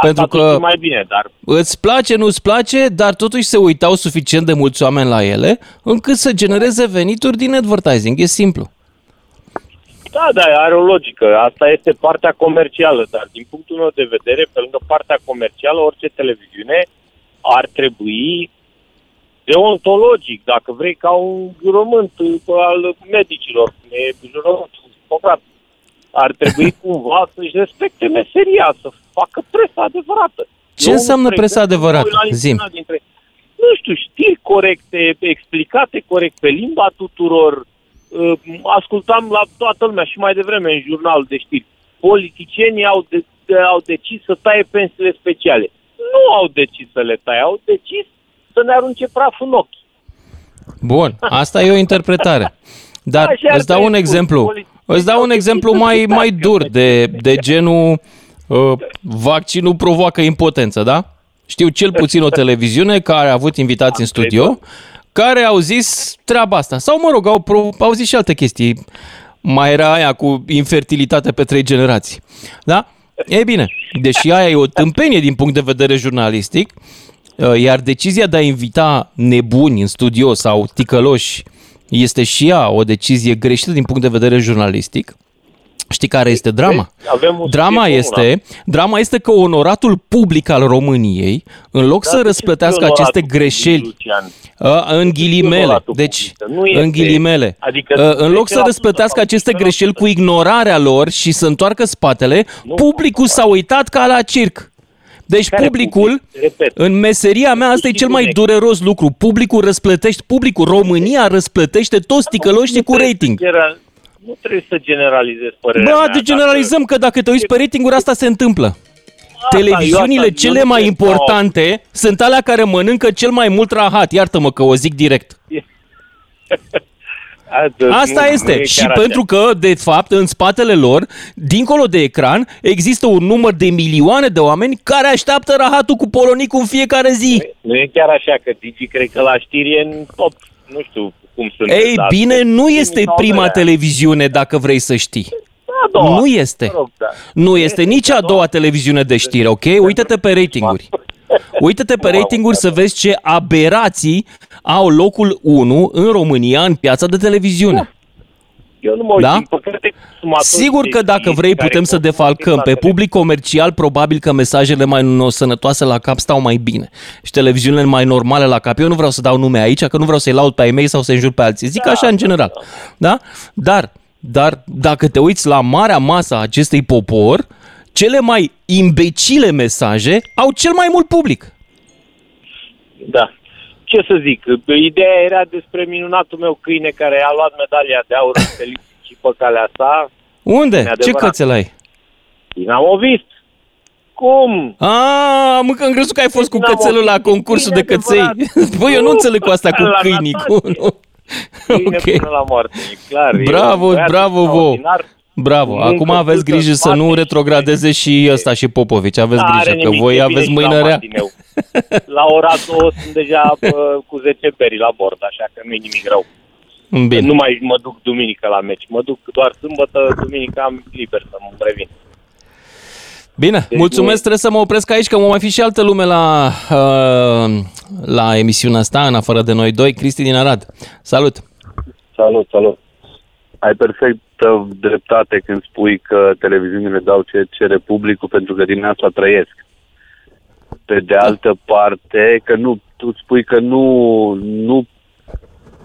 Pentru tu că- știi mai bine, dar Îți place, nu-ți place, dar totuși se uitau suficient de mulți oameni la ele încât să genereze venituri din advertising. E simplu. Da, da, are o logică. Asta este partea comercială, dar din punctul meu de vedere, pe lângă partea comercială, orice televiziune ar trebui deontologic, dacă vrei, ca un jurământ uh, al medicilor, cum e jurământul Hipocrat. Ar trebui *laughs* cumva să-și respecte meseria, să facă presa adevărată. Ce Eu, înseamnă spre presa exemplu, adevărată? mă uit la Zim. niciuna Dintre, nu știu, știri corecte, explicate corect pe limba tuturor. Uh, Ascultam la toată lumea și mai devreme în jurnal de știri. Politicienii au, de, de, au decis să taie pensiile speciale. Nu au decis să le taie, au decis să ne arunce praf în ochi. Bun, asta e o interpretare. Dar Așa ar îți dau un trebui spus. exemplu. Politicienii Îți dau au un decis exemplu să mai, se mai tacă dur, de, de genul uh, vaccinul provoacă impotență, da? Știu cel puțin o televiziune care a avut invitați în studio care au zis treaba asta. Sau, mă rog, au, pro, au zis și alte chestii. Mai era aia cu infertilitate pe trei generații. Da? Ei bine, deși aia e o tâmpenie din punct de vedere jurnalistic, uh, iar decizia de a invita nebuni în studio sau ticăloși este și ea o decizie greșită din punct de vedere jurnalistic. Știi care este drama? Avem un Drama subiect comun, este, drama este că onoratul public al României, în loc Dar să de ce răsplătească spui aceste onoratul greșeli, public, Lucian? Uh, în ghilimele. onoratul Deci, public? Nu este. în ghilimele. Adică Uh, în loc 10% să răsplătească sau aceste 15%. greșeli cu ignorarea lor și să întoarcă spatele, Nu. publicul s-a uitat ca la circ. Deci Care publicul, public? Repet. în meseria mea, asta e știi cel mai bine. dureros lucru. Publicul răsplătește, publicul, România răsplătește toți ticăloștii cu Nu trebuie rating. să general- Nu trebuie să generalizezi părerea Bă, mea, de generalizăm că dacă te uiți pe ratinguri, asta se întâmplă. Televiziunile eu asta- cele eu nu mai cred că- importante sunt alea care mănâncă cel mai mult rahat. Iartă-mă că o zic direct. *laughs* Dacă- Asta nu- nu este. e și chiar așa. pentru că, de fapt, în spatele lor, dincolo de ecran, există un număr de milioane de oameni care așteaptă rahatul cu polonicul în fiecare zi. Nu e chiar așa că Digi cred că la știri e în top. Nu știu cum sunt. Ei bine, nu este prima televiziune, dacă vrei să știi. Nu este. Nu este nici a doua televiziune de știri, ok? Uită-te pe ratinguri. *laughs* Uită-te pe ratinguri să vezi ce aberații au locul 1 în România în piața de televiziune. Eu nu mă uit, Da? din păcate, consumatori Sigur că de dacă știri vrei care putem să consumă defalcăm. Pe chestia public comercial probabil că mesajele mai sănătoase la cap stau mai bine. Și televiziunile mai normale la cap. Eu nu vreau să dau nume aici, că nu vreau să-i laud pe ai mei sau să-i înjur pe alții. Zic așa în general. Da? Dar, dar dacă te uiți la marea masă a acestui popor, cele mai imbecile mesaje au cel mai mult public. Da. Ce să zic, ideea era despre minunatul meu câine care a luat medalia de aur pe și pe calea sa. Unde? E adevărat. Ce cățel ai? Dinamovist. Cum? A, mă, că am crezut că ai fost cu Dinamovist, cățelul la concursul de bine căței. adevărat. *laughs* Băi, eu nu Nu, înțeleg cu asta cu la câinii. natație. Cu, nu. *laughs* Câine Ok. până la moarte, e clar. E Bravo, un băiat bravo, vouă. Extraordinar. Bravo. Muncă Acum aveți multă, grijă să spate nu și- retrogradeze și ăsta și Popovici. Aveți N-are grijă că nimic, voi e aveți bine și la mâină rea. matineu. La ora 2 sunt deja bă, cu 10 beri la bord, așa că nu e nimic rău. Bine. Nu mai mă duc duminică la meci. Mă duc doar sâmbătă, duminică am liber să mă revin. Bine, Deci mulțumesc, nu- trebuie să mă opresc aici, că mă mai fi și altă lume la, uh, la emisiunea asta, în afară de noi doi. Cristi din Arad. Salut! Salut, salut. Ai perfectă dreptate când spui că televiziunile dau ce cere publicul pentru că din asta trăiesc. Pe de altă parte, că nu, tu spui că nu, nu,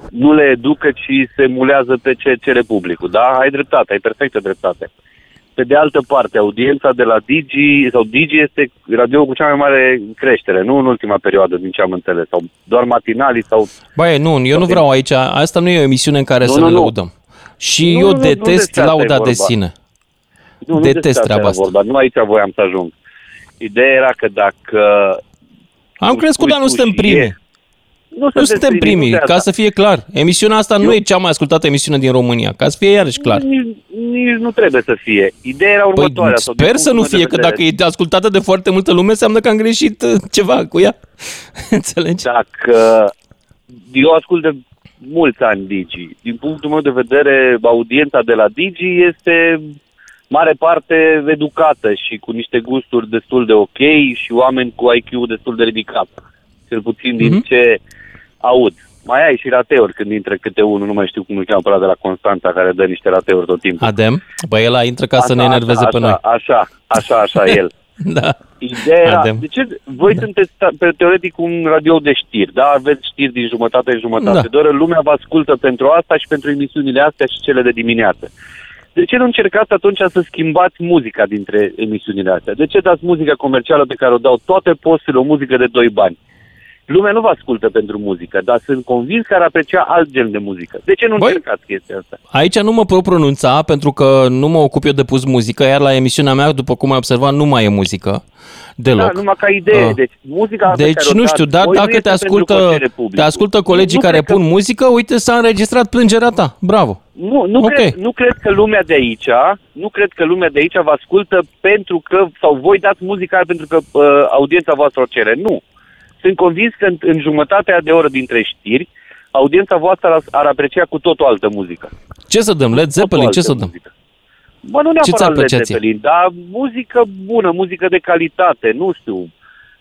nu le educă, ci se mulează pe ce cere publicul. Da? Ai dreptate, ai perfectă dreptate. Pe de altă parte, audiența de la Digi, sau Digi este radio cu cea mai mare creștere, nu în ultima perioadă, din ce am înțeles, sau doar matinalii sau Băi, nu, eu nu vreau aici, asta nu e o emisiune în care Nu, să nu, ne nu. lăudăm. Și Nu, eu nu, nu, nu detest despre asta e lauda de vorba. sine. Nu, nu Detest despre treaba asta. asta. era Vorba. Nu aici voiam să ajung. Ideea era că dacă... Am cum crescut, spui dar nu tu suntem și primii. e- Nu, Nu sunteți suntem primii, nu ca asta. să fie clar. Emisiunea asta nu e cea mai ascultată emisiune din România, ca să fie iarăși clar. Nici, nici nu trebuie să fie. Ideea era Păi următoarea. sau din sper să nu punctul meu fie, de că dacă vedere. e ascultată de foarte multă lume, înseamnă că am greșit uh, ceva cu ea. *laughs* Înțelegi? Dacă... Eu ascult de mulți ani Digi. Din punctul meu de vedere, audiența de la Digi este mare parte educată și cu niște gusturi destul de ok și oameni cu IQ destul de ridicat. Cel puțin din Mhm. ce aud. Mai ai și rateuri când intră câte unul, nu mai știu cum îl cheamă pe ăla de la Constanța, care dă niște rateuri tot timpul. Adem? Băi, ăla intră ca să ne Așa, enerveze așa, pe noi. Așa, așa, așa, *laughs* el. *laughs* Da. Ideea era, Adem. de ce, voi da. sunteți ta- pe, teoretic un radio de știri, da? Aveți știri din jumătate în jumătate. Da. Doar lumea vă ascultă pentru asta și pentru emisiunile astea și cele de dimineață. De ce nu încercați atunci să schimbați muzica dintre emisiunile astea? De ce dați muzica comercială pe care o dau toate posturile, o muzică de doi bani? Lumea nu vă ascultă pentru muzică, dar sunt convins că ar aprecia alt gen de muzică. De ce nu Băi, încercați chestia asta? Aici nu mă pot pronunța pentru că nu mă ocup eu de pus muzică, iar la emisiunea mea, după cum ai observat, nu mai e muzică deloc. Da, numai ca idee. Ah. Deci, muzica pe Deci care o nu dați știu, dar voi nu dacă este te pentru ascultă, plăcere publicului. te ascultă colegii Nu care cred că- pun muzică, uite s-a înregistrat plângerea ta. Bravo. Nu, nu, Ok. cred, nu cred că lumea de aici, nu cred că lumea de aici vă ascultă pentru că, sau voi dați muzica pentru că uh, audiența voastră o cere. Nu. Sunt convins că în, în jumătatea de oră dintre știri, audiența voastră ar, ar aprecia cu tot o altă muzică. Ce să dăm? Led Tot o Zeppelin? Ce altă să dăm? muzică. Bă, nu Ce ți-ar neapărat Led plăcea ție? Zeppelin, dar muzică bună, muzică de calitate, nu știu,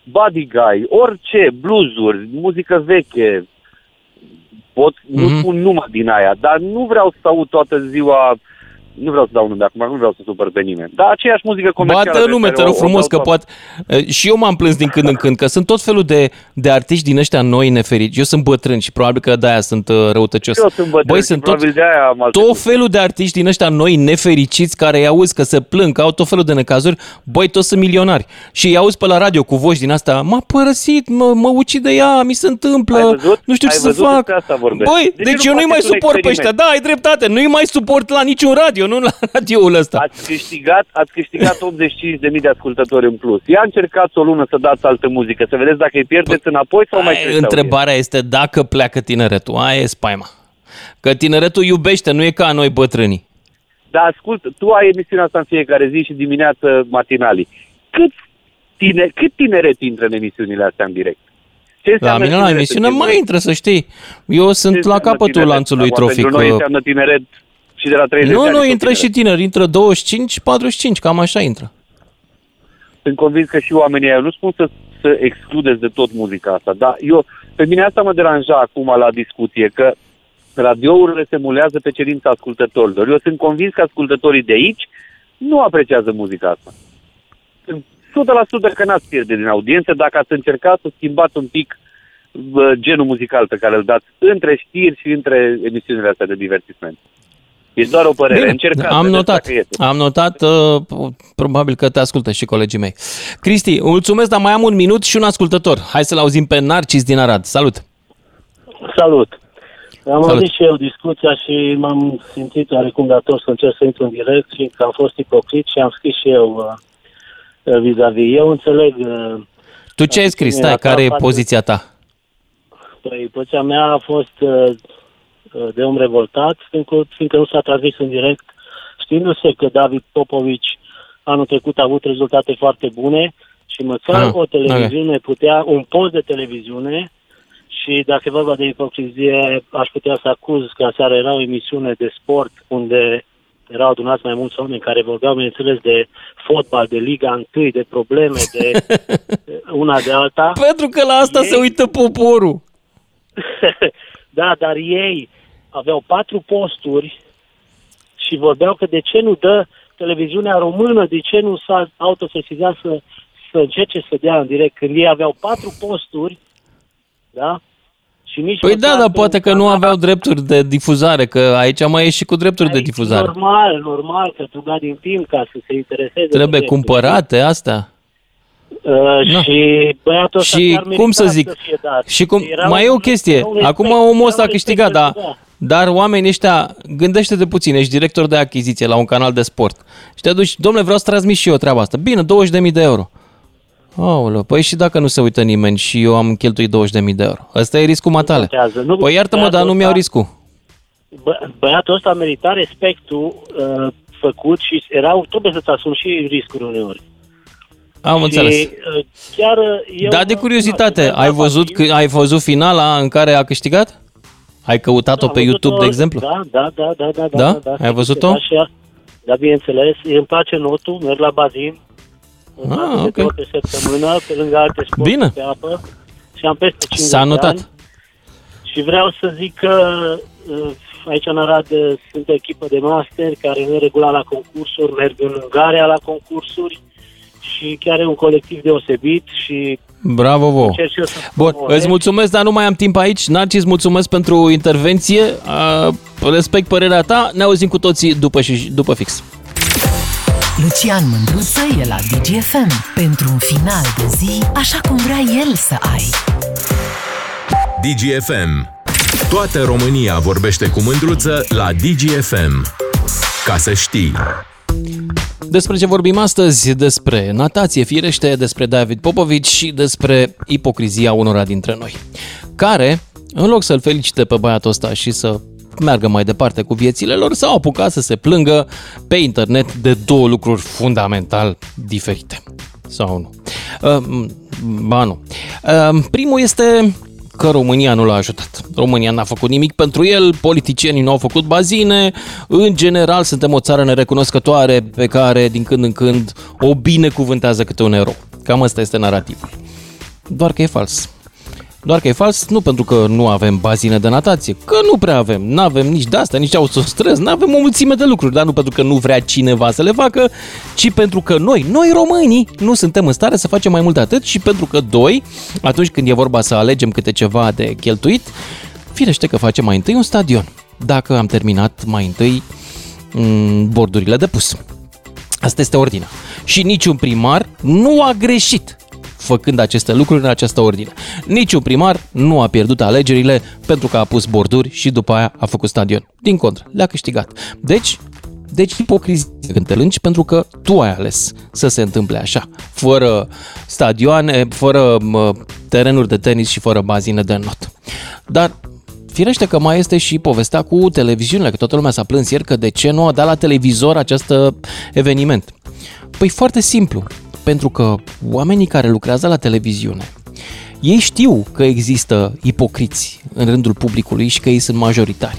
Buddy Guy, orice, bluesuri, muzică veche, pot, Mhm. nu spun numai din aia, dar nu vreau să aud toată ziua, nu vreau să dau nume acum, nu vreau să supăr pe nimeni, dar aceeași muzică comercială. Bată pe nume, care te o- rog o frumos, dau că toată- poate... eh, Și eu m-am plâns din când în când, că sunt tot felul de, de artiști din ăștia noi neferiți. Eu sunt bătrân și probabil că de-aia sunt uh, răutăcios. Eu sunt bătrân Băi, și sunt tot, probabil de-aia am alte tot gusturi. felul de artiști din ăștia noi nefericiți care îi auzi că se plâng, că au tot felul de necazuri. Băi, toți sunt milionari. Și îi auzi pe la radio cu voci din asta, m-a părăsit, mă, mă ucide ea, mi se întâmplă, Ai văzut? nu știu ce Ai să văzut? fac. Despre asta vorbesc. Băi, De ce deci nu eu nu-i mai faceți un suport pe ăștia. experiment? Da, ai dreptate, nu-i mai suport la niciun radio, nu la radioul ăsta. Ați câștigat, ați câștigat 85.000 de ascultători în plus. Ia încercați o lună să dați altă muzică, să vedeți dacă îi pierdeți înapoi sau mai Ai, crește întrebarea este dacă pleacă tineretul. Aia e spaima. Că tineretul iubește, nu e ca noi bătrânii. Dar ascult, tu ai emisiunea asta în fiecare zi și dimineață matinalii. Cât, tine, cât tineret intră în emisiunile astea în direct? Ce La înseamnă mine la tineret emisiune în mai tineret? intră, să știi. Eu Ce sunt la înseamnă capătul tineret? lanțului Acum, trofic. Pentru noi uh, înseamnă tineret și de la 30 de Nu, ani. nu, tot intră tineret. și tineri, intră 25, 45, cam așa intră. Sunt convins că și oamenii ăia, nu spun să, să excludeți de tot muzica asta, dar eu, pe mine asta mă deranja acum la discuție, că radiourile se mulează pe cerința ascultătorilor. Eu sunt convins că ascultătorii de aici nu apreciază muzica asta. Sunt 100% că n-ați pierde din audiență dacă ați încercat să schimbați un pic bă, genul muzical pe care îl dați între știri și între emisiunile astea de divertisment. E doar o părere. Bine, Încercați, am vedeți notat. dacă iese. Am notat, uh, probabil că te ascultă și colegii mei. Cristi, mulțumesc, dar mai am un minut și un ascultător. Hai să-l auzim pe Narcis din Arad. Salut! Salut! Am Salut. auzit și eu discuția și m-am simțit oarecum dator să încerc să intru în direct și că am fost ipocrit și am scris și eu uh, uh, vis-a-vis. Eu înțeleg, uh, Tu ce ai scris? Atitudinea Stai, ta care e față- poziția ta? păi, poziția mea a fost uh, uh, de om revoltat, fiindcă, fiindcă nu s-a transmis în direct, știindu-se că David Popovici anul trecut a avut rezultate foarte bune și măcar Ah, o televiziune putea, un post de televiziune și dacă e vorba de ipocrizie, aș putea să acuz că aseară era o emisiune de sport unde erau adunați mai mulți oameni care vorbeau, bineînțeles, de fotbal, de Liga 1, de probleme, de *laughs* una de alta. Pentru că la asta Ei- se uită poporul. *laughs* da, dar ei aveau patru posturi și vorbeau că de ce nu dă televiziunea română, de ce nu s-a autosesizat să, să încerce să dea în direct, când ei aveau patru posturi, da? Și nici Păi da, măcar dar pe poate un că nu canal- aveau drepturi de difuzare, că aici mai e și cu drepturi de Aici difuzare. Normal, normal, că tu din timp ca să se intereseze. de Trebuie direct. cumpărate astea. Uh, Na. Și băiatul ăsta Și chiar cum merita să zic, Să fie dat. și cum, Era mai e o un- chestie, era un respect, acum omul era ăsta a un respect câștigat, dar, pentru- da. dar oamenii ăștia, gândește-te puțin, ești director de achiziție la un canal de sport și te duci, domnule, vreau să transmit și eu treaba asta. Bine, 20.000 de euro. Aoleu, păi și dacă nu se uită nimeni și eu am cheltuit 20.000 de euro? Ăsta e riscul matale. contează. Nu- Păi iartă-mă, dar băiatul nu mi-au ăsta- riscul. Bă, băiatul ăsta merita respectul uh, făcut și erau, trebuie să-ți asumi și riscuri uneori. Am înțeles. Și, uh, chiar uh, eu... Da, de curiozitate, nu, ai văzut, că, ai văzut finala în care a câștigat? Ai căutat-o Am pe văzut-o- YouTube, de exemplu? Da, da, da, da, da. Da? da, da Ai văzut-o? Da, și ea- da, bineînțeles. Îmi place notul, merg la bazin. Îmi Ah, place de ok. două ori pe săptămână, pe lângă alte sporturi Bine. pe apă. Și am peste 50 S-a de notat. ani. Și vreau să zic că uh, aici în Arad uh, sunt o echipă de master care merg regulat la concursuri, merg în Ungaria la concursuri și chiar e un colectiv deosebit și Bravo, vouă. încerc și eu să Bun, promovez. îți mulțumesc, dar nu mai am timp aici. Narcis, mulțumesc pentru intervenție. Uh, Respect părerea ta. Ne auzim cu toții după, și, după fix. Lucian Mândruță e la DGFM pentru un final de zi așa cum vrea el să ai. DGFM. Toată România vorbește cu mândruță la DGFM. Ca să știi. Despre ce vorbim astăzi? Despre natație, firește, despre David Popovici și despre ipocrizia unora dintre noi, care, în loc să-l felicite pe băiatul ăsta și să meargă mai departe cu viețile lor, s-au apucat să se plângă pe internet de două lucruri fundamental diferite. Sau nu? Uh, ba nu. Uh, primul este că România nu l-a ajutat. România n-a făcut nimic pentru el, politicienii nu au făcut bazine, în general suntem o țară nerecunoscătoare pe care din când în când o binecuvântează câte un erou. Cam asta este narativul. Doar că e fals. Doar că e fals nu pentru că nu avem bazine de natație, că nu prea avem, nu avem nici de asta, nici autostrăzi, nu avem o mulțime de lucruri, dar nu pentru că nu vrea cineva să le facă, ci pentru că noi, noi românii, nu suntem în stare să facem mai mult de atât și pentru că, doi, atunci când e vorba să alegem câte ceva de cheltuit, firește că facem mai întâi un stadion, dacă am terminat mai întâi m, bordurile de pus. Asta este ordinea. Și niciun primar nu a greșit făcând aceste lucruri în această ordine. Niciun primar nu a pierdut alegerile pentru că a pus borduri și după aia a făcut stadion. Din contră, le-a câștigat. Deci, deci ipocrizie când te lângi pentru că tu ai ales să se întâmple așa, fără stadioane, fără mă, terenuri de tenis și fără bazine de not. Dar Firește că mai este și povestea cu televiziunile, că toată lumea s-a plâns ieri că de ce nu a dat la televizor acest uh, eveniment. Păi foarte simplu, pentru că oamenii care lucrează la televiziune, ei știu că există ipocriți în rândul publicului și că ei sunt majoritari.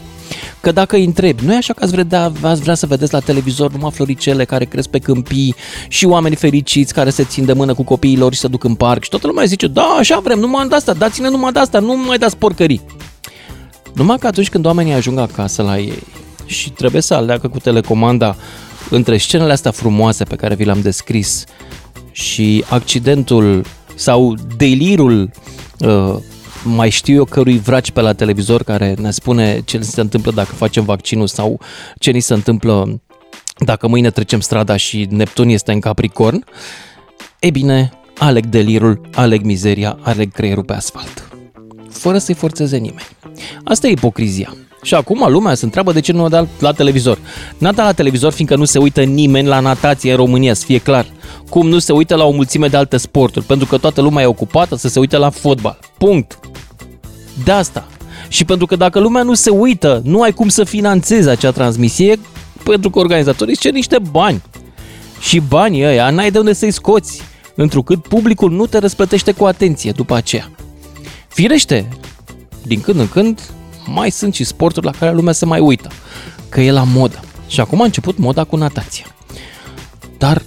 Că dacă îi întrebi, nu e așa că ați vrea, ați vrea să vedeți la televizor numai floricele care cresc pe câmpii și oameni fericiți care se țin de mână cu copiii lor și se duc în parc și toată lumea zice, da, așa vrem, numai de asta, dați-ne numai de asta, nu mai dați porcării. Numai că atunci când oamenii ajung acasă la ei și trebuie să aleagă cu telecomanda între scenele astea frumoase pe care vi le-am descris și accidentul sau delirul uh, mai știu eu cărui vraci pe la televizor care ne spune ce se întâmplă dacă facem vaccinul sau ce ni se întâmplă dacă mâine trecem strada și Neptun este în Capricorn, e bine, aleg delirul, aleg mizeria, aleg creierul pe asfalt. Fără să-i forțeze nimeni. Asta e ipocrizia. Și acum lumea se întreabă de ce nu a dat la televizor. N-a dat la televizor fiindcă nu se uită nimeni la natație în România, să fie clar. Cum nu se uită la o mulțime de alte sporturi, pentru că toată lumea e ocupată să se uite la fotbal. Punct. De asta. Și pentru că dacă lumea nu se uită, nu ai cum să finanțezi acea transmisie, pentru că organizatorii îți cer niște bani. Și banii ăia n-ai de unde să-i scoți, întrucât publicul nu te răsplătește cu atenție după aceea. Firește, din când în când mai sunt și sporturi la care lumea se mai uită, că e la modă. Și acum a început moda cu natația. Dar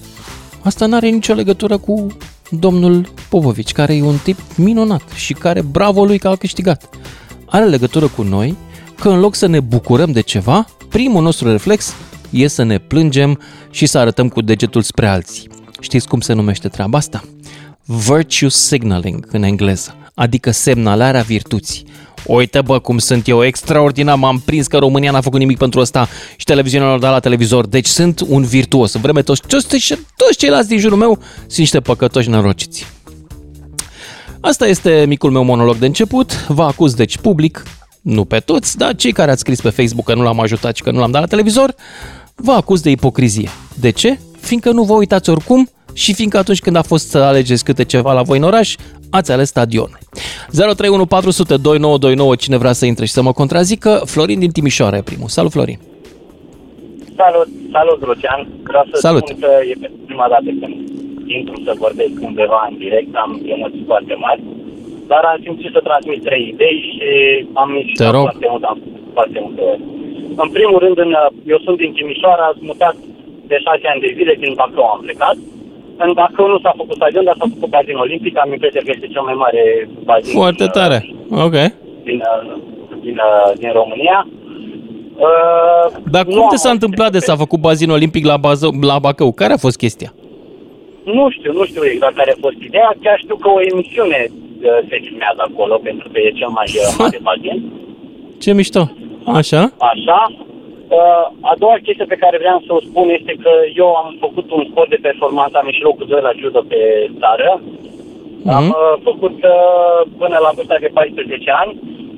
asta nu are nicio legătură cu domnul Popovici, care e un tip minunat și care, bravo lui că a câștigat. Are legătură cu noi că în loc să ne bucurăm de ceva, primul nostru reflex e să ne plângem și să arătăm cu degetul spre alții. Știți cum se numește treaba asta? Virtue signaling în engleză, adică semnalarea virtuții. Uite bă cum sunt eu, extraordinar, m-am prins că România n-a făcut nimic pentru asta și televiziunea l-a dat la televizor, deci sunt un virtuos. În vreme toți, toți, toți ceilalți din jurul meu sunt niște păcătoși nerociți. Asta este micul meu monolog de început, vă acuz deci public, nu pe toți, dar cei care ați scris pe Facebook că nu l-am ajutat și că nu l-am dat la televizor, vă acuz de ipocrizie. De ce? Fiindcă nu vă uitați oricum și fiindcă atunci când a fost să alegeți câte ceva la voi în oraș, ați ales stadion. 031 400 2929, cine vrea să intre și să mă contrazică, Florin din Timișoara e primul. Salut, Florin! Salut, salut, Lucian. Vreau să Salut. spun că e pentru prima dată când intru să vorbesc undeva în direct, am emoții foarte mari. dar am simțit să transmit trei idei și am insistat Te rog. foarte mult, am foarte multe ori. În primul rând, în, eu sunt din Timișoara, am mutat de șase ani de zile, din Bacău am plecat. În Bacău nu s-a făcut stadion, dar s-a făcut bazin olimpic, am impresia că este cel mai mare bazin Foarte din, tare. Ok. din, uh, din, uh, din România. Uh, Dar nu cum am te s-a avut întâmplat de s-a făcut bazin olimpic la, bază, la Bacău? Care a fost chestia? Nu știu, nu știu exact care a fost ideea, chiar știu că o emisiune uh, se filmează acolo, pentru că e cel mai uh, mare *laughs* bazin. Ce mișto. Așa? Așa. Uh, a doua chestie pe care vreau să o spun este că eu am făcut un sport de performanță, am ieșit locul 2 la judo pe țară. Am Mhm. uh, făcut uh, până la vârsta de 14 ani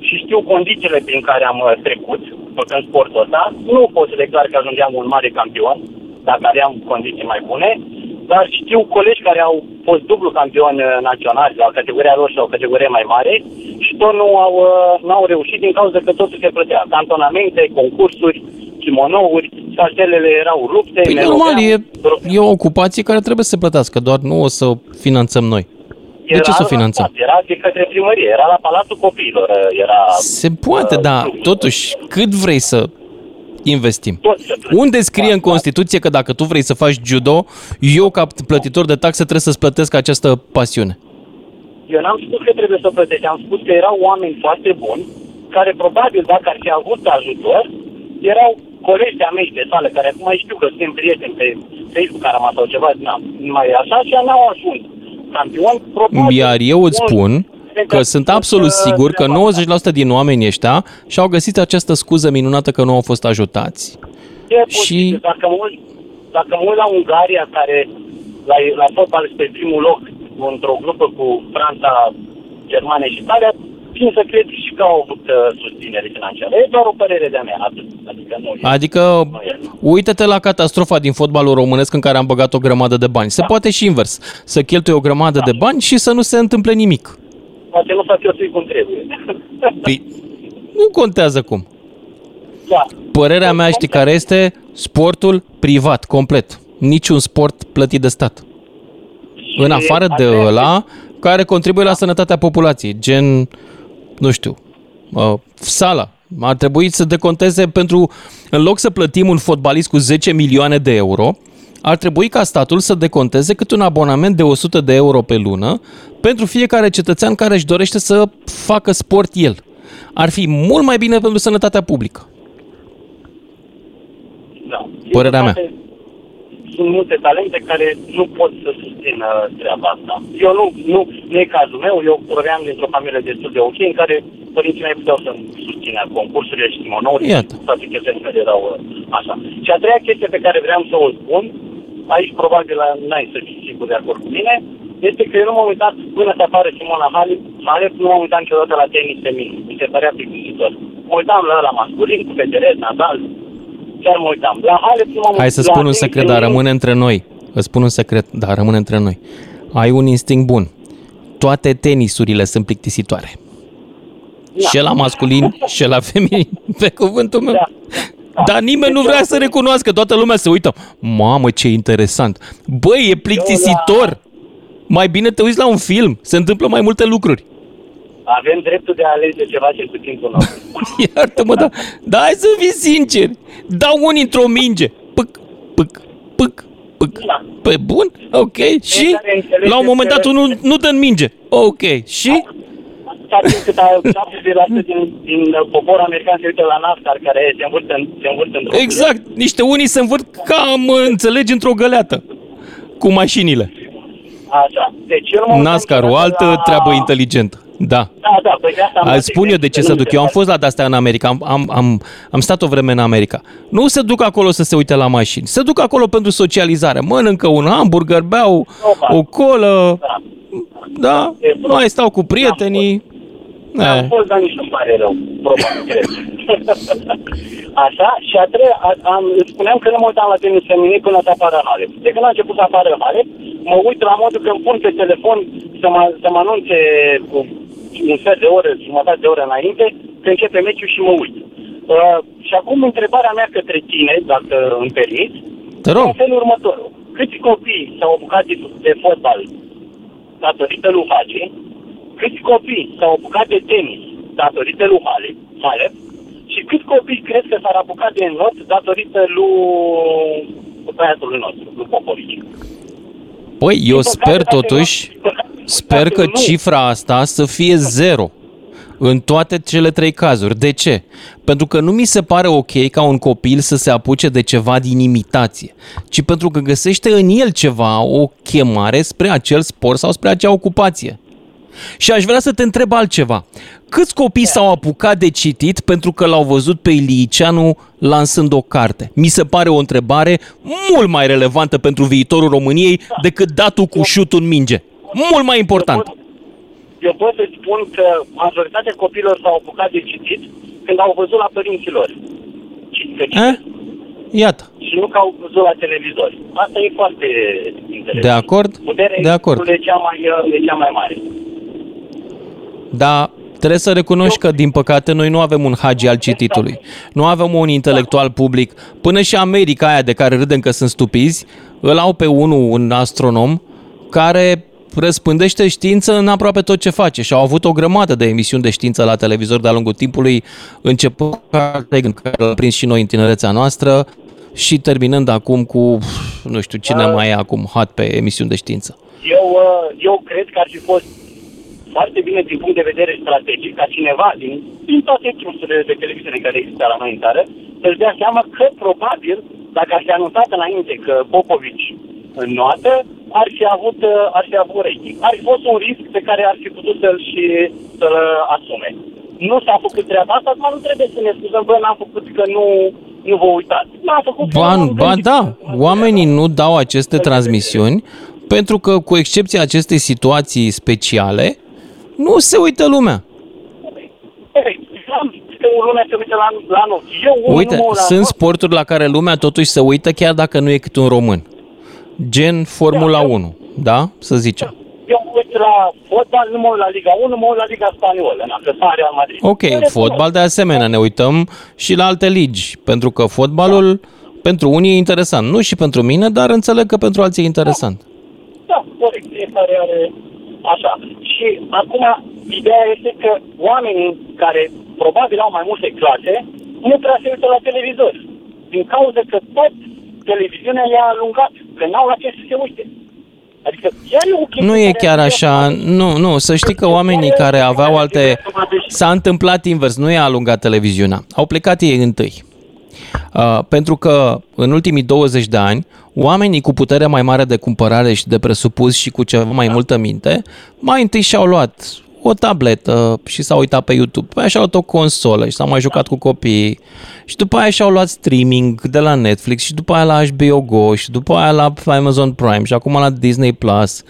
și știu condițiile prin care am uh, trecut făcând sportul ăsta. Nu pot să declar că ajungeam un mare campion, dacă aveam condiții mai bune, dar știu colegi care au fost dublu campioni uh, naționali la categoria lor sau categoria mai mare și tot nu au, uh, n-au reușit din cauza că totul se plătea. Cantonamente, concursuri, kimonouri, cartelele erau rupte. Păi ne normal, rupeam, e, e o ocupație care trebuie să se plătească, doar nu o să o finanțăm noi. De ce Era să o la finanțăm? stat, Era de către primărie, era la Palatul Copiilor, uh, era... Se poate, da. Totuși, cât vrei să investim? Tot se plătea. Unde scrie în Constituție că dacă tu vrei să faci judo, eu ca plătitor de taxe trebuie să-ți plătesc această pasiune? Eu n-am spus că trebuie să plătești, am spus că erau oameni foarte buni, care probabil dacă ar fi avut ajutor, erau colegi de-a mei de sală, care acum știu că suntem prieteni pe Facebook, care am sau ceva, n-am, mai așa, și n-au ajuns campion, probabil. Iar eu îți un- spun că sunt absolut uh, sigur că treaba asta. 90% din oamenii ăștia și-au găsit această scuză minunată că nu au fost ajutați. E posibil. Și- Dacă mă uit, dacă mă uit la Ungaria, care la, la fotbal este pe primul loc într-o grupă cu Franța, Germania și Italia, țin să cred și că au avut uh, susținere financiară. E doar o părere de-a mea, atât. Adică nu e. Adică, Nu e. uită-te la catastrofa din fotbalul românesc în care am băgat o grămadă de bani. Se Da. poate și invers. Să cheltui o grămadă de bani și să nu se întâmple nimic. Poate nu s-a cheltuit cum trebuie. Păi, nu contează cum. da. Părerea mea, știi care este? Sportul privat, complet. Niciun sport plătit de stat. În afară de asta este- ăla care contribuie la sănătatea populației, gen, nu știu, uh, sala. Ar trebui să deconteze pentru, în loc să plătim un fotbalist cu 10 milioane de euro, ar trebui ca statul să deconteze cât un abonament de 100 de euro pe lună pentru fiecare cetățean care își dorește să facă sport el. Ar fi mult mai bine pentru sănătatea publică. Da. Părerea Din mea. păcate, Sunt multe talente care nu pot să susțină treaba asta. Eu nu, nu, nu e cazul meu, eu proveam dintr-o familie destul de ok, în care părinții mei puteau să susțină concursurile și timonori Iată. și toate chestiile care erau uh, așa. Și a treia chestie pe care vreau să o spun, aici probabil n-ai să fii sigur de acord cu mine, este că eu nu m-am uitat până să apară Simona Halep, Halep nu m-am uitat niciodată la tenis feminin. Mi se părea plictisitor. Mă uitam la la masculin, cu Federer, Nadal, chiar mă uitam. La Halep nu m-am Hai să la spun un tenis secret, dar feminin. rămâne între noi. Îți spun un secret, dar rămâne între noi. Ai un instinct bun. Toate tenisurile sunt plictisitoare. Da. Și la masculin, și la feminin, pe cuvântul meu. Da. Dar nimeni nu vrea să recunoască, toată lumea se uită. Mamă, ce interesant. Băi, e plictisitor. Mai bine te uiți la un film, se întâmplă mai multe lucruri. Avem dreptul de a alege ceva cel puțin cu noi. *laughs* Iartă-mă, da, da, hai să fii sinceri. Dau unii într-o minge. Pâc, pâc, pâc, pâc. Da. Pe bun? Ok. Și care înțelegeți la un moment dat că- unul nu dă în minge. Ok. Și? Știți cât a 70% din, din popor american se uită la NASCAR care se învârte, în, se învârte într-o Exact. Niște unii se învârt cam, înțelegi, într-o găleată. Cu mașinile. Așa. Deci eu nu mă uitam NASCAR, o niciodată altă la... treabă inteligentă. Da. Da, da, păi de asta am Îți dat spun eu de ce se exemplu, duc. Eu am fost la de-astea în America, am, am, am, am stat o vreme în America. Nu se duc acolo să se uite la mașini, se duc acolo pentru socializare. Mănâncă un hamburger, beau o colă, Da. da, E bun. mai stau cu prietenii. Am Eh, fost, dar nici nu-mi pare rău, probabil, cred. *laughs* Așa, și a treia, a, am, îți spuneam că nu mă uitam la tenis feminin până să apară Halep. De când a început să apară Halep, mă uit la modul că îmi pun pe telefon să mă, să mă anunțe cu un fel de oră, jumătate de oră înainte, că începe meciul și mă uit. Uh, și acum întrebarea mea către tine, dacă îmi permiți, Te rog. e în felul următor. Câți copii s-au apucat de, de fotbal datorită lui Hagi câți copii s-au apucat de tenis datorită lui Halep, Halep și câți copii cred că s-ar apucat de not datorită lui băiatului nostru, lui Popovici. Păi, eu Din păcate, sper dacă totuși, nu- din păcate, sper că nu. cifra asta să fie zero în toate cele trei cazuri. De ce? Pentru că nu mi se pare ok ca un copil să se apuce de ceva din imitație, ci pentru că găsește în el ceva, o chemare spre acel sport sau spre acea ocupație. Și aș vrea să te întreb altceva. Câți copii s-au apucat de citit pentru că l-au văzut pe Iliceanu lansând o carte? Mi se pare o întrebare mult mai relevantă pentru viitorul României decât datul cu șutul în minge. Mult mai important. Eu pot să spun că majoritatea copiilor s-au apucat de citit când au văzut la părinții lor. Ci- că Eh? Iată. Și nu că au văzut la televizor. Asta e foarte interesant. De acord? Puterea De acord. e cea mai, e cea mai mare. Dar trebuie să recunoști că, din păcate, noi nu avem un hagi al cititului. Nu avem un intelectual public. Până și America aia de care râdem că sunt stupizi, îl au pe unul, un astronom, care răspândește știință în aproape tot ce face și au avut o grămadă de emisiuni de știință la televizor de-a lungul timpului, începând cu Carl Sagan, care l-a prins și noi în tinerețea noastră și terminând acum cu, nu știu, cine mai e acum hot pe emisiuni de știință. Eu, uh, eu cred că ar fi fost foarte bine din punct de vedere strategic ca cineva din, din toate trusurile de televiziune care există la noi în țară să-și dea seama că probabil dacă ar fi anunțat înainte că Popovici înnoată, ar fi avut, uh, ar fi avut rating. Ar fi fost un risc pe care ar fi putut să-l și să-l uh, asume. Nu s-a făcut treaba asta, acum nu trebuie să ne scuzăm, bă, n-am făcut că nu, nu vă uitați. N-am făcut că Ba, n-am ba gândit. da, oamenii nu dau aceste transmisiuni pentru că, cu excepția acestei situații speciale, nu se uită lumea. Ei, am zis că lumea se uită la, la noi. Eu, unul, Uite, nu mă uit la sunt noi. sporturi la care lumea totuși se uită chiar dacă nu e cât un român. Gen Formula 1, da? Să zicem. Eu mă uit la fotbal, nu mă uit la Liga 1, mă uit la Liga Spaniolă, na, că sunt Real Madrid. Ok, fotbal de asemenea, ne uităm și la alte ligi, pentru că fotbalul pentru unii e interesant. Nu și pentru mine, dar înțeleg că pentru alții e interesant. Da, corect, fiecare are așa. Și acum, ideea este că oamenii care probabil au mai multe clase, nu prea se uită la televizor. Din cauza că tot televiziunea i-a alungat, că n-au la ce să se uite. Adică chiar e o chestie Nu e care chiar ar fi- așa, nu, nu, să știi că oamenii care aveau alte... S-a întâmplat invers, nu i-a alungat televiziunea, au plecat ei întâi. Uh, pentru că în ultimii 20 de ani, oamenii cu putere mai mare de cumpărare și de presupus și cu ceva mai multă minte, mai întâi și-au luat o tabletă și s-au uitat pe YouTube, după aia și-au luat o consolă și s-au mai jucat cu copiii. Și după aia și-au luat streaming de la Netflix și după aia la HBO Go și după aia la Amazon Prime și acum la Disney Plus.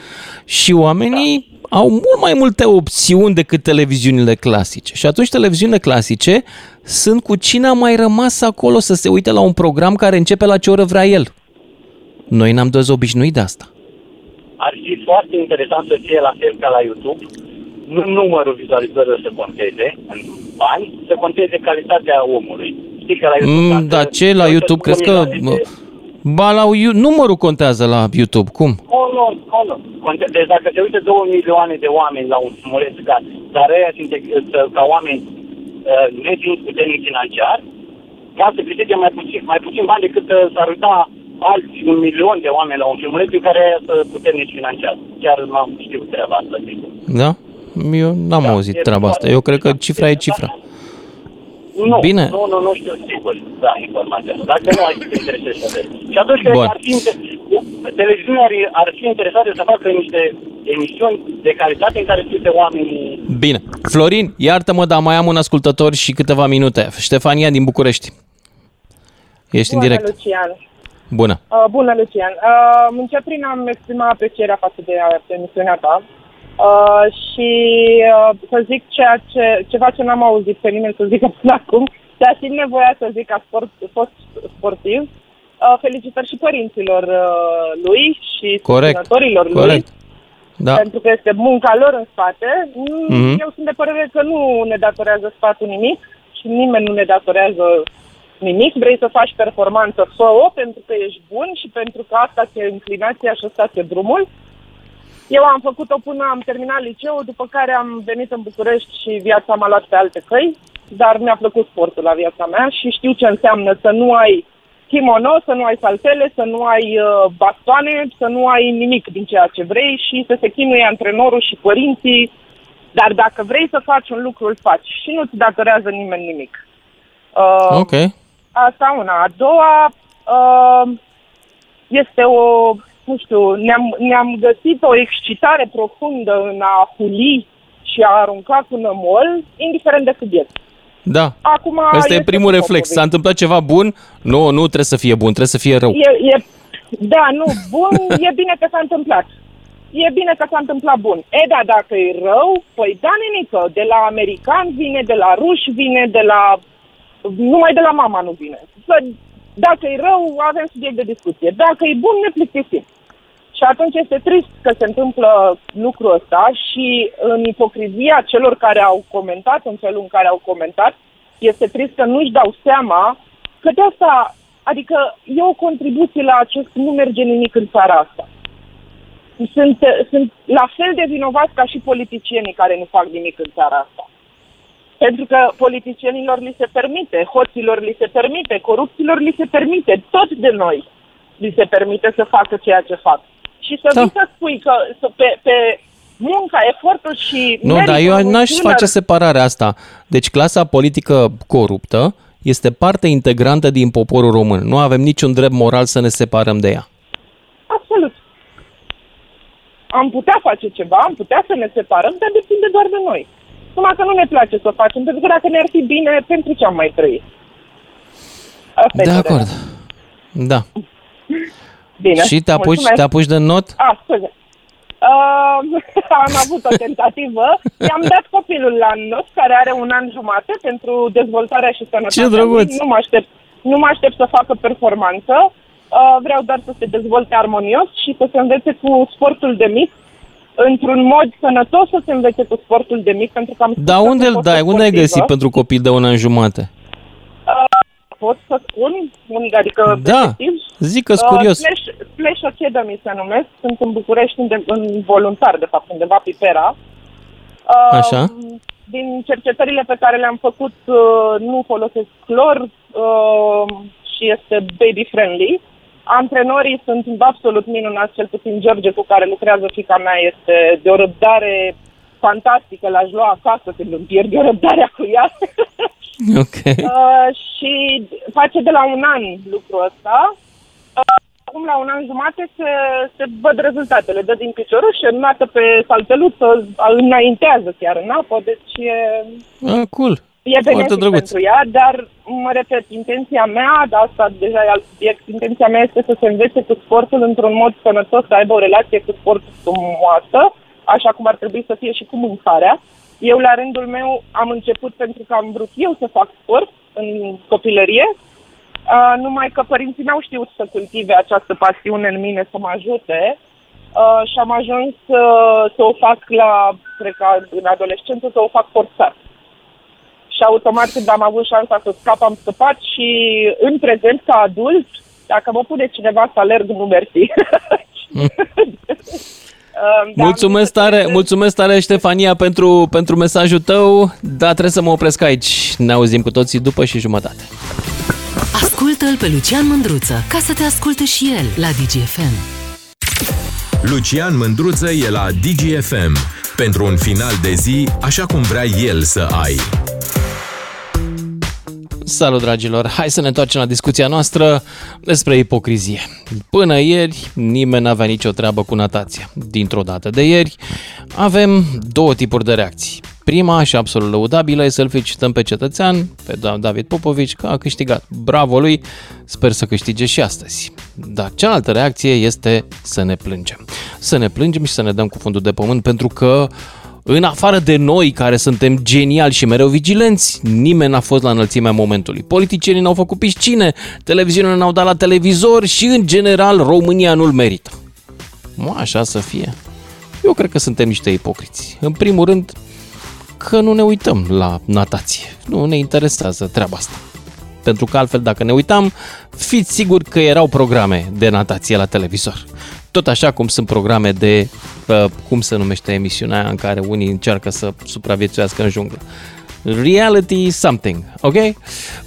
Și oamenii au mult mai multe opțiuni decât televiziunile clasice. Și atunci televiziunile clasice sunt cu cine a mai rămas acolo să se uite la un program care începe la ce oră vrea el. Noi n-am dezobișnuit de asta. ar fi foarte interesant să fie la fel ca la YouTube. Nu numărul vizualizărilor să conteze în bani, să conteze calitatea omului. Știi că la YouTube... Mm, dacă- dar ce la dacă YouTube? Crezi că... milioane de- Ba, la You- numărul contează la YouTube. Cum? Oh, nu, oh, nu. Conte- Deci dacă se uită 2 milioane de oameni la un filmuleț ca, dar ăia sunt uh, ca oameni uh, nefiind puternici financiar, ca să câștige mai puțin, mai puțin bani decât uh, s-ar uita alți un milion de oameni la un filmuleț în care sunt puternici financiar. Chiar n-am știut treaba asta, sigur. Da? Eu n-am auzit treaba asta. Eu cred că cifra e cifra. Nu, Bine. nu, nu, nu știu sigur, da, informația asta. Dacă nu, ai să te interesezi să vezi. Și atunci cred Bun. că ar fi, inter- televiziunea ar, ar fi interesată să facă niște emisiuni de calitate în care să uite oamenii Bine. Florin, iartă-mă, dar mai am un ascultător și câteva minute. Ștefania din București. Ești în Bună, direct. Lucian. Bună. Uh, bună, Lucian. Uh, încep prin a-mi exprima aprecierea față de uh, emisiunea ta. Uh, și uh, să zic ceea ce, ceva ce n-am auzit pe nimeni să zică până acum, dar simt nevoia să zic ca sport, fost sportiv. Uh, felicitări și părinților uh, lui și Corect. susținătorilor lui. Corect. Da. pentru că este munca lor în spate. Mm, Mhm. Eu sunt de părere că nu ne datorează statul nimic și nimeni nu ne datorează nimic. Vrei să faci performanță, fă-o pentru că ești bun și pentru că asta ți-e inclinația și ăsta ți drumul. Eu am făcut-o până am terminat liceul, după care am venit în București și viața m-a luat pe alte căi, dar mi-a plăcut sportul la viața mea și știu ce înseamnă să nu ai kimono, să nu ai saltele, să nu ai uh, bastoane, să nu ai nimic din ceea ce vrei și să se chinuie antrenorul și părinții. Dar dacă vrei să faci un lucru, îl faci și nu-ți datorează nimeni nimic. Uh, Ok. Asta una. A doua uh, este o, nu știu, ne-am, ne-am găsit o excitare profundă în a huli și a arunca cu nămol, indiferent de subiect. Da. Acum Ăsta e este primul cu reflex. Popovici. S-a întâmplat ceva bun? Nu, nu trebuie să fie bun, trebuie să fie rău. E, e, da, nu, bun, e bine că s-a întâmplat. E bine că s-a întâmplat bun. E, da, dacă e rău, păi da, nenică, de la american vine, de la ruși vine, de la... Numai de la mama nu vine. Să, dacă e rău, avem subiect de discuție. Dacă e bun, ne plictisim. Și atunci este trist că se întâmplă lucrul ăsta și în ipocrizia celor care au comentat în felul în care au comentat, este trist că nu-și dau seama că de asta, adică e o contribuție la acest nu merge nimic în țara asta. Sunt, sunt la fel de vinovați ca și politicienii care nu fac nimic în țara asta. Pentru că politicienilor li se permite, hoților li se permite, corupților li se permite, tot de noi li se permite să facă ceea ce fac. Și să Da. vii să spui că să, pe, pe munca, efortul și Nu, meritul dar eu unui n-aș tânăr- face separarea asta. Deci clasa politică coruptă este parte integrantă din poporul român. Nu avem niciun drept moral să ne separăm de ea. Absolut. Am putea face ceva, am putea să ne separăm, dar depinde doar de noi. Numai că nu ne place să o facem, pentru că dacă ne-ar fi bine, pentru ce am mai trăit? Asta e De părerea. acord. Da. Bine. Și te apuci, mulțumesc. te apuci de not? Ah, scuze. Uh, *laughs* am avut o tentativă. I-am dat copilul la not, care are un an jumate, pentru dezvoltarea și sănătatea Ce drăguț! lui. Nu mă aștept, nu mă aștept să facă performanță. Uh, vreau doar să se dezvolte armonios și să se învețe cu sportul de mic, într-un mod sănătos să se învețe cu sportul de mic, pentru că am spus Dar că unde îl sunt o dai? Unde ai sportivă. găsit pentru copil de un an jumate? Pot să spun, unde, adică Da, efectiv, zic că-s uh, curios. Splash, Splash Academy se numesc, sunt în București, unde, în voluntar, de fapt, undeva Pipera. Uh, Așa. Din cercetările pe care le-am făcut, uh, nu folosesc clor uh, și este baby-friendly. Antrenorii sunt absolut minunați, cel puțin George, cu care lucrează fica mea, este de o răbdare fantastică, l-aș lua acasă când îmi pierd eu răbdarea cu ea. *laughs* Ok. Uh, și face de la un an lucrul ăsta. Uh, acum la un an jumate se, se văd rezultatele. Dă din piciorul și înnată pe salteluță, înaintează chiar în apă, deci e, Ah, cool. E Foarte benefic drăguț. pentru ea, dar mă repet, intenția mea, dar asta deja e alt subiect, intenția mea este să se învețe cu sportul într-un mod sănătos, să aibă o relație cu sportul frumoasă, așa cum ar trebui să fie și cu mâncarea. Eu, la rândul meu, am început pentru că am vrut eu să fac sport în copilărie, uh, numai că părinții n-au știut să cultive această pasiune în mine, să mă ajute uh, și am ajuns uh, să o fac la, cred că în adolescență, să o fac forțat. Și automat când am avut șansa să scap, am scăpat și în prezent, ca adult, dacă mă pune cineva să alerg, nu mersi. *laughs* Uh, da, Mulțumesc tare, mulțumesc tare Ștefania pentru, pentru mesajul tău, dar trebuie să mă opresc aici. Ne auzim cu toții după și jumătate. Ascultă-l pe Lucian Mândruță ca să te asculte și el la DGFM. Lucian Mândruță e la DGFM pentru un final de zi așa cum vrea el să ai. Salut, dragilor! Hai să ne întoarcem la discuția noastră despre ipocrizie. Până ieri, nimeni n-avea nicio treabă cu natația. Dintr-o dată de ieri, avem două tipuri de reacții. Prima și absolut lăudabilă e să-l felicităm pe cetățean, pe Da- David Popovici, că a câștigat. Bravo lui! Sper să câștige și astăzi. Dar cealaltă reacție este să ne plângem. Să ne plângem și să ne dăm cu fundul de pământ pentru că în afară de noi care suntem geniali și mereu vigilenți, nimeni n-a fost la înălțimea momentului. Politicienii n-au făcut piscine, televiziunile n-au dat la televizor și, în general, România nu-l merită. Mă, așa să fie. Eu cred că suntem niște ipocriți. În primul rând, că nu ne uităm la natație. Nu ne interesează treaba asta. Pentru că altfel, dacă ne uitam, fiți siguri că erau programe de natație la televizor. Tot așa cum sunt programe de uh, cum se numește emisiunea aia în care unii încearcă să supraviețuiască în junglă. Reality something, ok?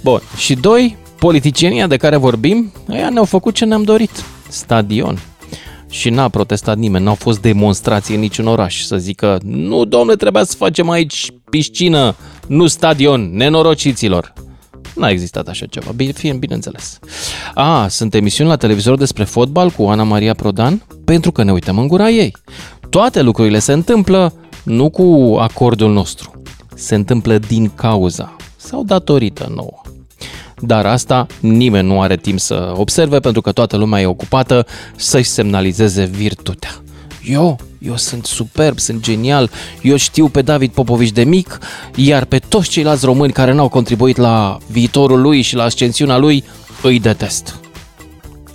Bun. Și doi, politicienia de care vorbim, ăia ne-au făcut ce ne-am dorit. Stadion. Și n-a protestat nimeni, n-au fost demonstrații în niciun oraș să zică nu, domnule, trebuia să facem aici piscină, nu stadion, nenorociților. N-a existat așa ceva, bine, fie bineînțeles. A, sunt emisiuni la televizor despre fotbal cu Ana Maria Prodan? Pentru că ne uităm în gura ei. Toate lucrurile se întâmplă nu cu acordul nostru. Se întâmplă din cauza sau datorită nouă. Dar asta nimeni nu are timp să observe pentru că toată lumea e ocupată să-și semnalizeze virtutea. Eu, eu sunt superb, sunt genial, eu știu pe David Popovici de mic, iar pe toți ceilalți români care n-au contribuit la viitorul lui și la ascensiunea lui, îi detest.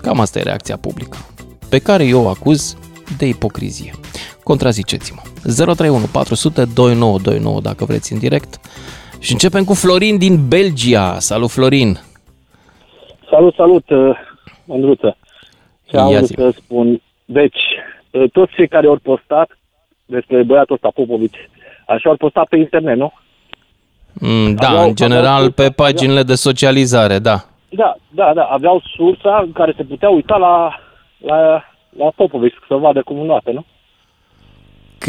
Cam asta e reacția publică, pe care eu o acuz de ipocrizie. Contraziceți-mă. 031 400 2929 dacă vreți în direct. Și începem cu Florin din Belgia. Salut, Florin! Salut, salut, uh, Mândruță. Ce Ia am zi. să spun. Deci, uh, toți cei care au postat despre băiatul ăsta, Popovici, așa au postat pe internet, nu? Mm, da, Aveau- în general aveau- pe paginile de socializare, da. Da, da, da, aveau sursa în care se putea uita la, la, la Popovici, să vadă cum înoate, nu?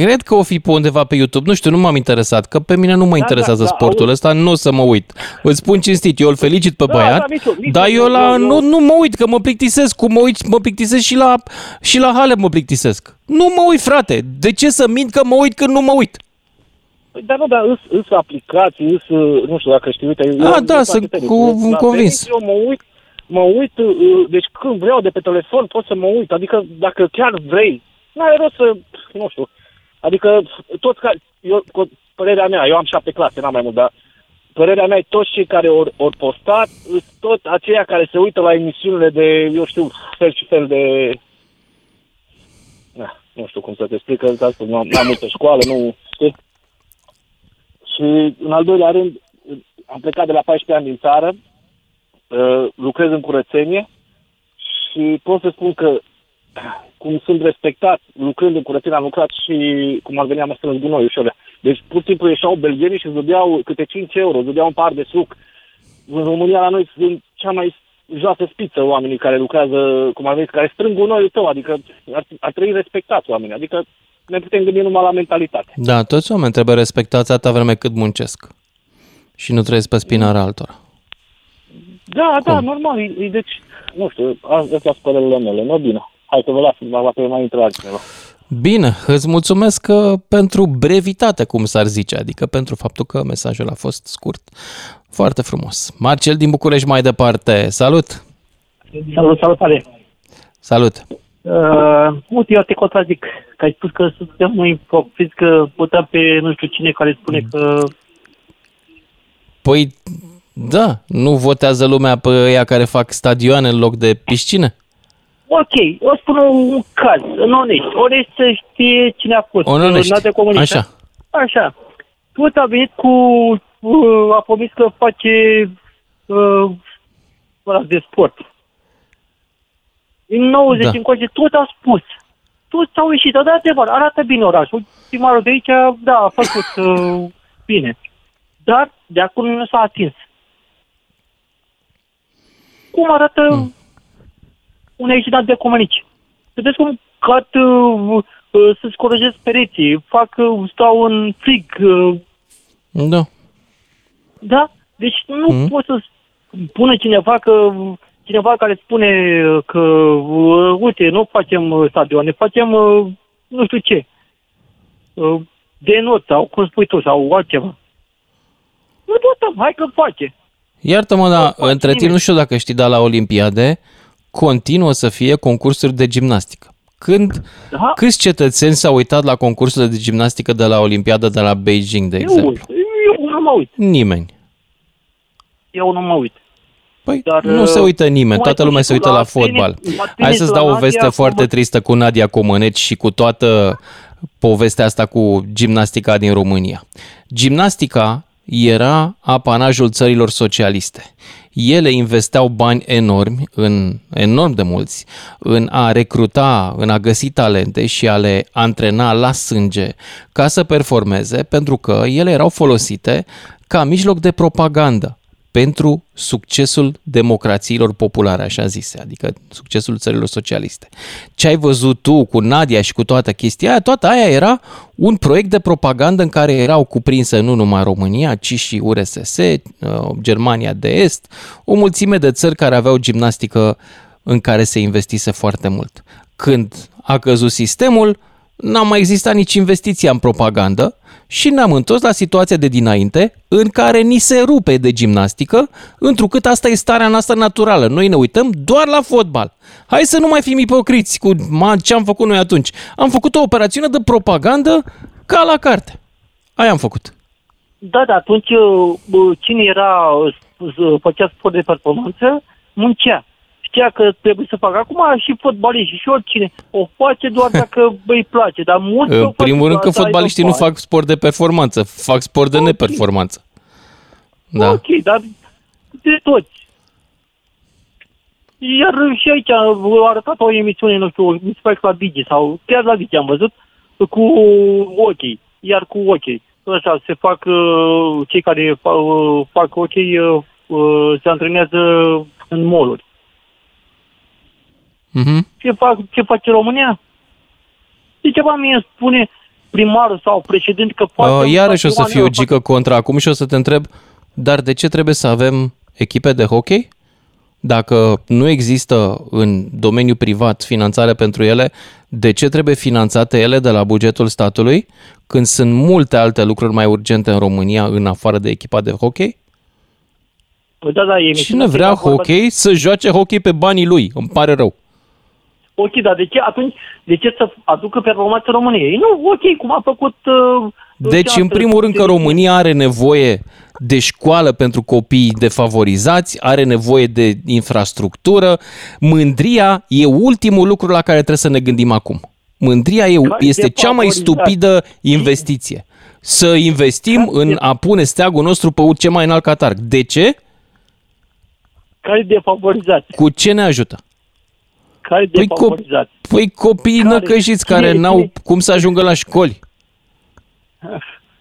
Cred că o fi pe undeva pe YouTube, nu știu, nu m-am interesat, că pe mine nu mă Da, interesează da, da, sportul auzi. ăsta, nu o să mă uit. Îți spun cinstit, eu îl felicit pe Da, băiat, da, nici eu, nici dar eu, eu la, eu- nu, nu mă uit, că mă plictisesc, cum mă uit, mă plictisesc și la, și la Halep mă plictisesc. Nu mă uit, frate, de ce să mint că mă uit când nu mă uit? Păi, dar nu, dar îs, îs aplicații, îs, uh, nu știu dacă știi, uite... eu- Ah, eu da, fac sunt tenis. cu- La convins. tenis Eu mă uit, mă uit, uh, deci când vreau de pe telefon pot să mă uit, adică dacă chiar vrei, n-are rost să, nu știu, adică toți care, eu, cu părerea mea, eu am șapte clase, n-am mai mult, dar părerea mea e toți cei care ori, ori postat, sunt tot aceia care se uită la emisiunile de, eu știu, fel și fel de... Na, nu știu cum să te explic, că asta nu am, n-am multă școală, nu știi. Și în al doilea rând, am plecat de la 14 ani din țară, uh, lucrez în curățenie și pot să spun că cum sunt respectat, lucrând în curățenie, am lucrat și cum ar veni am strâns gunoi ușor. Deci pur și simplu ieșeau belgenii și îți dădeau câte 5 euro, îți dădeau un par de suc. În România la noi sunt cea mai joasă spiță oamenii care lucrează, cum ar veni, care strâng gunoiul tău, adică ar, ar trebui respectați oamenii, adică ne putem gândi numai la mentalitate. Da, toți oameni trebuie respectați atâta vreme cât muncesc. Și nu trăiesc pe spinarea altora. Da, da, normal, e, e, deci, nu știu, astea sunt părerile mele, nu bine. Hai să vă las, poate mai intră altcineva. Bine, îți mulțumesc uh, pentru brevitate, cum s-ar zice, adică pentru faptul că mesajul a fost scurt. Foarte frumos. Marcel din București mai departe. Salut! Salut, salutare! Salut! Uh, uite, eu te contrazic, că ai spus că suntem noi ipocriți, că putem pe nu știu cine care spune că... Păi, da, nu votează lumea pe ea care fac stadioane în loc de piscine? Ok, o spun un, un caz, în onești. Onești să știe cine a fost. Un onești. în alte comunități. Așa. Așa. Tot a venit cu... Uh, a promis că face... Uh, ăla de sport. În 90 Da. da. încoace tot a spus. Toți au ieșit, dar de adevăr, arată bine orașul. Primarul de aici, da, a făcut *laughs* uh, bine. Dar de acum nu s-a atins. Cum arată mm. Un ieșit de comunici? Vedeți cum cad uh, uh, să scorăjesc pereții, fac, uh, stau în frig, uh, Da. da? Deci nu Mhm. mm. pot să pună cineva că cineva care spune că uh, uite, nu facem uh, stadioane, facem uh, nu știu ce. Uh, de not sau cum spui tu, sau altceva. Nu tot, hai că face. Iartă-mă, dar face între timp nimeni. nu știu dacă știi, dar la Olimpiade continuă să fie concursuri de gimnastică. Când, Da. câți cetățeni s-au uitat la concursurile de gimnastică de la Olimpiada de la Beijing, de Eu, exemplu? eu nu mă uit. Nimeni. Eu nu mă uit. Păi Dar, nu se uită nimeni, cum ai toată spus lumea și se tu, uită la laț tenis- fotbal. laț Hai tenis, să-ți la dau o Nadia, veste am foarte văzut- tristă cu Nadia Comăneci și cu toată povestea asta cu gimnastica din România. Gimnastica era apanajul țărilor socialiste. Ele investeau bani enormi, în enorm de mulți, în a recruta, în a găsi talente și a le antrena la sânge ca să performeze, pentru că ele erau folosite ca mijloc de propagandă pentru succesul democrațiilor populare, așa zise, adică succesul țărilor socialiste. Ce ai văzut tu cu Nadia și cu toată chestia aia, toată aia era un proiect de propagandă în care erau cuprinse nu numai România, ci și URSS, uh, Germania de Est, o mulțime de țări care aveau gimnastică în care se investise foarte mult. Când a căzut sistemul, n-a mai existat nici investiția în propagandă și ne-am întors la situația de dinainte, în care ni se rupe de gimnastică, întrucât asta e starea noastră naturală. Noi ne uităm doar la fotbal. Hai să nu mai fim ipocriți cu ce am făcut noi atunci. Am făcut o operațiune de propagandă ca la carte. Aia am făcut. Da, da, atunci uh, cine era, uh, făcea sport de performanță, muncea știa că trebuie să facă. Acum și fotbaliști și oricine o face doar *laughs* dacă îi place, dar mulți În primul rând că fotbaliștii nu fac sport de performanță, fac sport de okay. neperformanță. Da. Ok, dar de toți. Iar și aici a arătat o emisiune, nu știu, mi se pare la Digi sau chiar la Digi am văzut, cu ok, iar cu ok. Așa, se fac, uh, cei care uh, fac ok uh, se antrenează în moluri. Uh-huh. Ce, fac, ce face România? De ceva mie spune primarul sau președinte că poate... Uh, iarăși o să fiu o gică contra acum și o să te întreb, dar de ce trebuie să avem echipe de hockey? Dacă nu există în domeniul privat finanțare pentru ele, de ce trebuie finanțate ele de la bugetul statului când sunt multe alte lucruri mai urgente în România în afară de echipa de hockey? Păi da, da, Cine vrea hockey să joace hockey pe banii lui, îmi pare rău. Ok, dar de ce atunci, de ce să aducă performanță României? Nu, ok, cum a făcut... Uh, deci, în primul rând că România are nevoie de școală pentru copii defavorizați, are nevoie de infrastructură. Mândria e ultimul lucru la care trebuie să ne gândim acum. Mândria e, este cea mai stupidă investiție. Să investim în a pune steagul nostru pe ce mai înalt catar. De ce? Care defavorizați? Cu ce ne ajută? Care păi, co- păi copiii care, năcăjiți care cine, n-au cine? cum să ajungă la școli.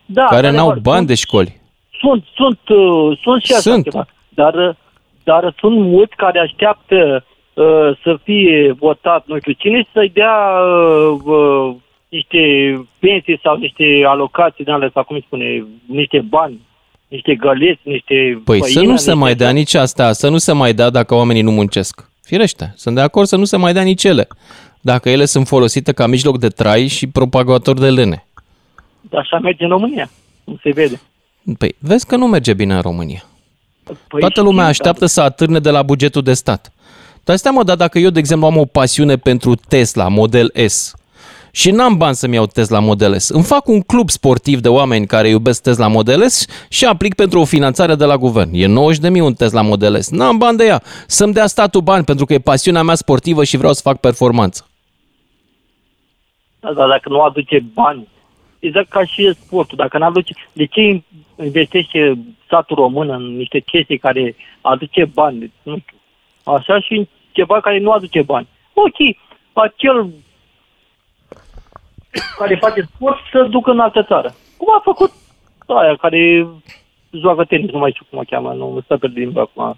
Da, care n-au bani sunt, de școli. Sunt, sunt, uh, sunt și așa sunt. ceva. Dar, uh, dar sunt mulți care așteaptă uh, să fie votat, nu știu cine, să-i dea uh, uh, niște pensii sau niște alocații, de sau cum spune, niște bani niște găleți, niște Păi făină, să nu se mai dea nici asta, să nu se mai dea dacă oamenii nu muncesc. Firește, sunt de acord să nu se mai dea nici ele, dacă ele sunt folosite ca mijloc de trai și propagator de lene. Așa merge în România, nu se vede. Păi, vezi că nu merge bine în România. Păi Toată lumea așteaptă da. să atârne de la bugetul de stat. Dar stai mă, dar dacă eu, de exemplu, am o pasiune pentru Tesla, Model S, și n-am bani să-mi iau Tesla Model S. Îmi fac un club sportiv de oameni care iubesc Tesla Model S și aplic pentru o finanțare de la guvern. E 90.000 un Tesla Model S. N-am bani de ea. Să-mi dea statul bani pentru că e pasiunea mea sportivă și vreau să fac performanță. Da, dar dacă nu aduce bani, exact ca și sportul, dacă nu aduce, de ce investește statul român în niște chestii care aduce bani? Nu știu. Așa și ceva care nu aduce bani. Ok, acel care face sport să ducă în altă țară. Cum a făcut aia care joacă tenis, nu mai știu cum o cheamă, nu stă pe limba acum.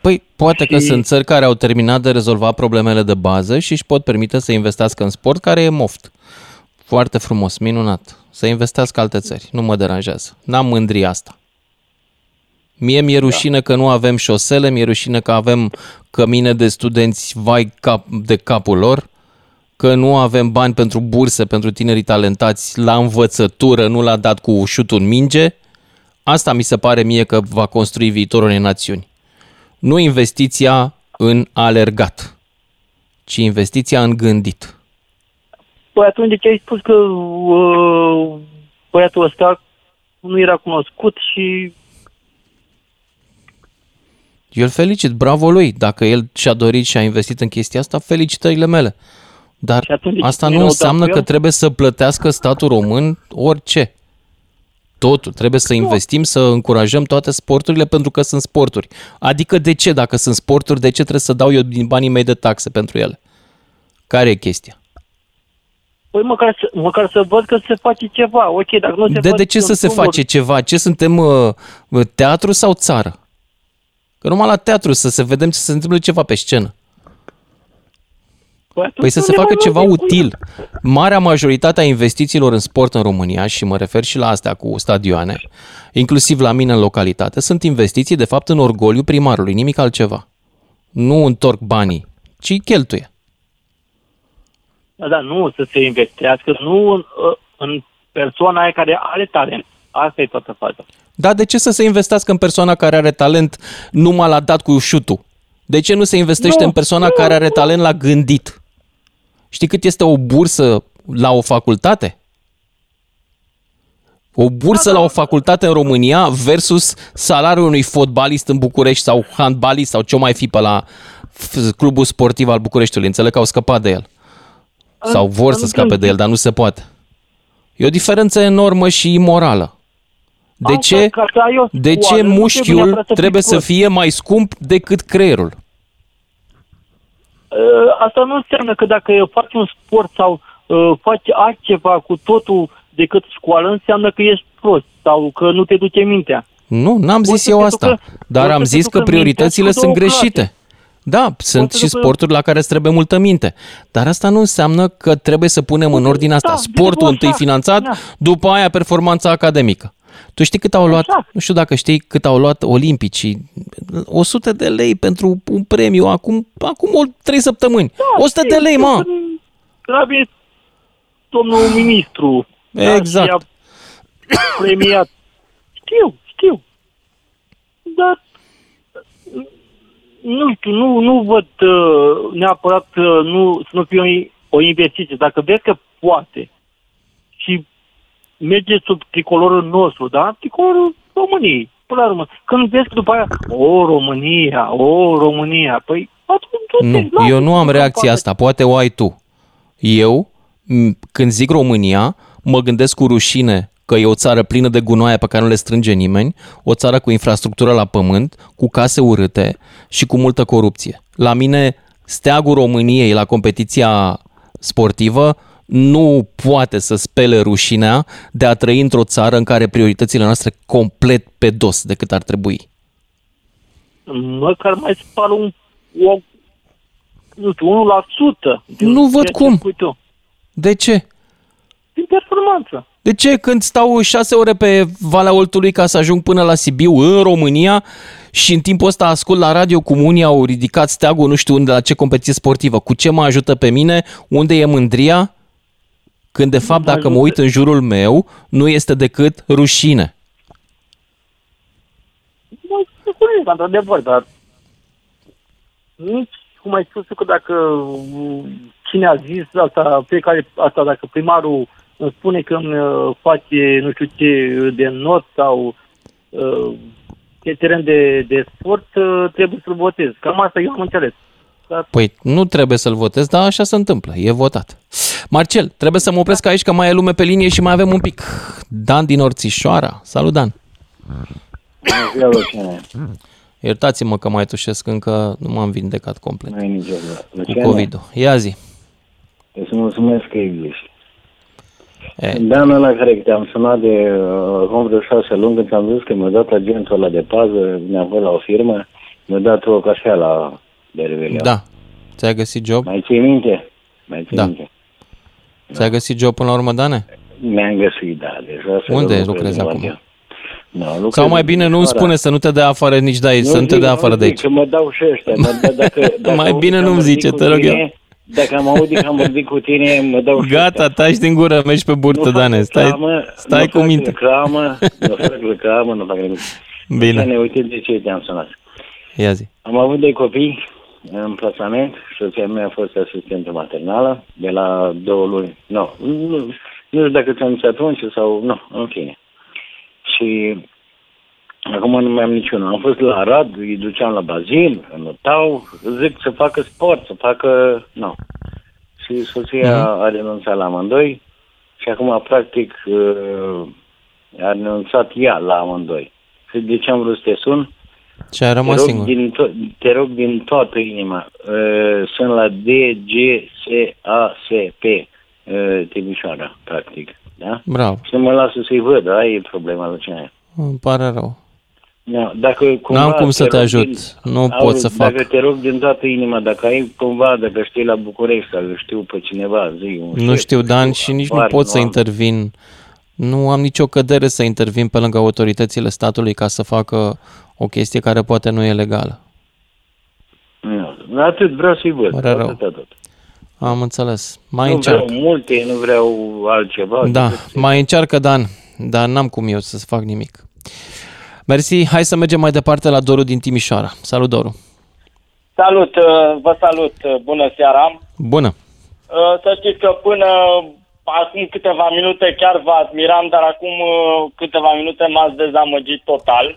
Păi poate și... că sunt țări care au terminat de rezolvat problemele de bază și își pot permite să investească în sport care e moft. Foarte frumos, minunat. Să investească alte țări, nu mă deranjează. N-am mândri asta. Mie mi-e da. rușine da. că nu avem șosele, mi-e rușine că avem cămine de studenți vai cap de capul lor că nu avem bani pentru burse pentru tinerii talentați la învățătură, nu l-a dat cu șutul în minge, asta mi se pare mie că va construi viitorul unei națiuni. Nu investiția în alergat, ci investiția în gândit. Păi atunci de ce ai spus că uh, băiatul ăsta nu era cunoscut și eu îl felicit, bravo lui. Dacă el și-a dorit și a investit în chestia asta, felicitările mele. Dar asta nu înseamnă că trebuie să plătească statul român orice. totul. Trebuie să investim, să încurajăm toate sporturile pentru că sunt sporturi. Adică de ce, dacă sunt sporturi, de ce trebuie să dau eu din banii mei de taxe pentru ele? Care e chestia? Păi măcar să, măcar să văd că se face ceva. Ok, dacă nu se De, face de ce să se sunt face ceva? Ce suntem uh, teatru sau țară? Că numai la teatru să se vedem ce se întâmplă ceva pe scenă. Păi să se facă ceva util. Marea majoritate a investițiilor în sport în România, și mă refer și la astea cu stadioane, inclusiv la mine în localitate, sunt investiții de fapt în orgoliu primarului, nimic altceva. Nu întorc banii, ci cheltuie. Da, da, nu să se investească, nu în, în persoana aia care are talent. Asta e toată faza. Dar de ce să se investească în persoana care are talent numai la dat cu șutul? De ce nu se investește Nu, în persoana nu, care are talent la gândit? Știi cât este o bursă la o facultate? O bursă la o facultate în România versus salariul unui fotbalist în București sau handbalist sau ce mai fi pe la f- clubul sportiv al Bucureștiului. Înțeleg că au scăpat de el. Sau vor să scape de el, dar nu se poate. E o diferență enormă și imorală. De Asta, ce, ca să ai o de ce școală, nu trebuie mușchiul neapărat să fii trebuie să prost. fie mai scump decât creierul? Uh, Asta nu înseamnă că dacă faci un sport sau uh, faci altceva cu totul decât școală, înseamnă că ești prost sau că nu te duce mintea. Nu, n-am zis să eu te asta. ducă- Dar poți am să te zis că ducă prioritățile mintea și cu sunt două greșite. Da, sunt să și ducă- sporturi la care îți trebuie multă minte. Dar asta nu înseamnă că trebuie să punem în ordine asta. da, Sportul bine, întâi așa, finanțat, da. după aia performanța academică. Tu știi cât au luat, nu știu dacă știi cât au luat olimpicii, 100 de lei pentru un premiu acum, acum o, 3 săptămâni. 100 de lei, mă! Când venit domnul ministru Exact. da, și a premiat. Știu, știu. Dar nu știu, nu, nu văd uh, neapărat uh, nu, să nu fie o, o investiție. Dacă vezi că poate și merge sub tricolorul nostru, da? Tricolorul României, până la urmă. Când vezi că după aia, o, România, o, România, păi atunci du-te, Nu, eu nu am reacția asta, poate o ai tu. Eu, m, când zic România, mă gândesc cu rușine că e o țară plină de gunoaie pe care nu le strânge nimeni, o țară cu infrastructură la pământ, cu case urâte și cu multă corupție. La mine, steagul României la competiția sportivă nu poate să spele rușinea de a trăi într-o țară în care prioritățile noastre complet pe dos decât ar trebui. măcar mai spală un, o, nu știu, 1% din Nu văd ceea ce cum. spui tu. De ce? Din performanță. De ce când stau șase ore pe Valea Oltului ca să ajung până la Sibiu în România și în timpul ăsta ascult la radio cum unii au ridicat steagul nu știu unde, la ce competiție sportivă, cu ce mă ajută pe mine, unde e mândria, când de fapt dacă mă uit în jurul meu nu este decât rușine. Nu, nu corect, într-adevăr, dar nici, cum ai spus tu, că dacă uh, cine a zis asta, fiecare, asta dacă primarul îmi spune că îmi uh, face nu știu ce de not sau uh, pe teren de, de sport, uh, trebuie să-l votez. Cam asta eu am înțeles. Dar Păi nu trebuie să-l votez, dar așa se întâmplă, e votat. Marcel, trebuie să mă opresc aici că mai e lume pe linie și mai avem un pic. Dan din Orțișoara. Salut, Dan! Ziua, Luciane. Iertați-mă că mai tușesc, încă nu m-am vindecat complet Nu e nicio cu Luciane, COVID-ul. Ia zi. Îți mulțumesc că existi. De anul ăla care te-am sunat de uh, acum vreo șase luni, când ți-am zis că mi-a dat agentul ăla de pază, ne-am fost la o firmă, mi-a dat o cafea de revelion. Da. Ți-ai găsit job? Mai ții minte? Mai ții Da. minte? Ți-ai găsit job până la urmă, Dane? Mi-am găsit, da. Deja să Unde lucrez lucrezi în acum? Guardia. Da, lucrez Sau mai în bine nu-mi Timișoara. spune să nu te dea afară nici de aici, să nu te zic, dea afară de zic, aici. Că mă dau și ăștia. Mă, da, dacă, *laughs* dacă Mai aud bine că am nu-mi vorbit zice, cu te rog tine, eu. Dacă am auzit că am vorbit cu tine, mă dau și Gata, taci din gură, mergi pe burtă, Dane. Stai, reclamă, stai nu cu fac minte. Reclamă, *laughs* nu fac reclamă, nu fac nimic. Bine. Ne uite de ce te-am sunat. Ia zi. Am avut doi copii în plasament. Soția mea a fost asistentă maternală de la două luni. Nu, nu, nu știu dacă ți-am zis atunci sau... Nu, în fine. Și acum nu mai am niciunul. Am fost la Rad, îi duceam la bazin, înotau, zic să facă sport, să facă... Nu. Și soția Mhm. a renunțat la amândoi și acum, practic, uh, A renunțat ea la amândoi. Și de ce am vrut să te sun? Și a Te rămas rog, singur. din to- te rog din toată inima. Uh, sunt la DGSASP uh, Timișoara, practic. Da? Bravo. Și nu mă lasă să-i văd, aia e problema lui Luciane. Îmi pare rău. Da, dacă cumva N-am cum să te rog ajut. Din, Nu Auzi, pot să fac. Dacă te rog din toată inima, dacă ai cumva, dacă știi la București, dacă știu pe cineva, zi un Nu șef, știu, Dan, și nici nu afară, pot să am. intervin. Nu am nicio cădere să intervin pe lângă autoritățile statului ca să facă o chestie care poate nu e legală. Nu, atât vreau să-i văd. Pare rău. atât, atât. Am înțeles. Mai nu încearcă. vreau multe, nu vreau altceva. Da, decât- mai încearcă, Dan, dar n-am cum eu să fac nimic. Mersi, hai să mergem mai departe la Doru din Timișoara. Salut, Doru. Salut, uh, vă salut, uh, bună seara. Bună. Uh, Să știți că până acum câteva minute chiar vă admiram, dar acum uh, câteva minute m-ați dezamăgit total.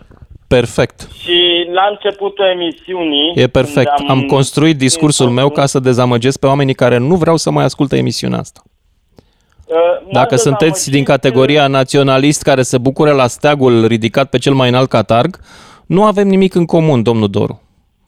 Perfect. Și la începutul emisiunii... E perfect. când Am construit discursul meu ca să dezamăgesc pe oamenii care nu vreau să mai asculte emisiunea asta. uh, Dacă sunteți din categoria naționalist care se bucură la steagul ridicat pe cel mai înalt catarg, nu avem nimic în comun, domnul Doru.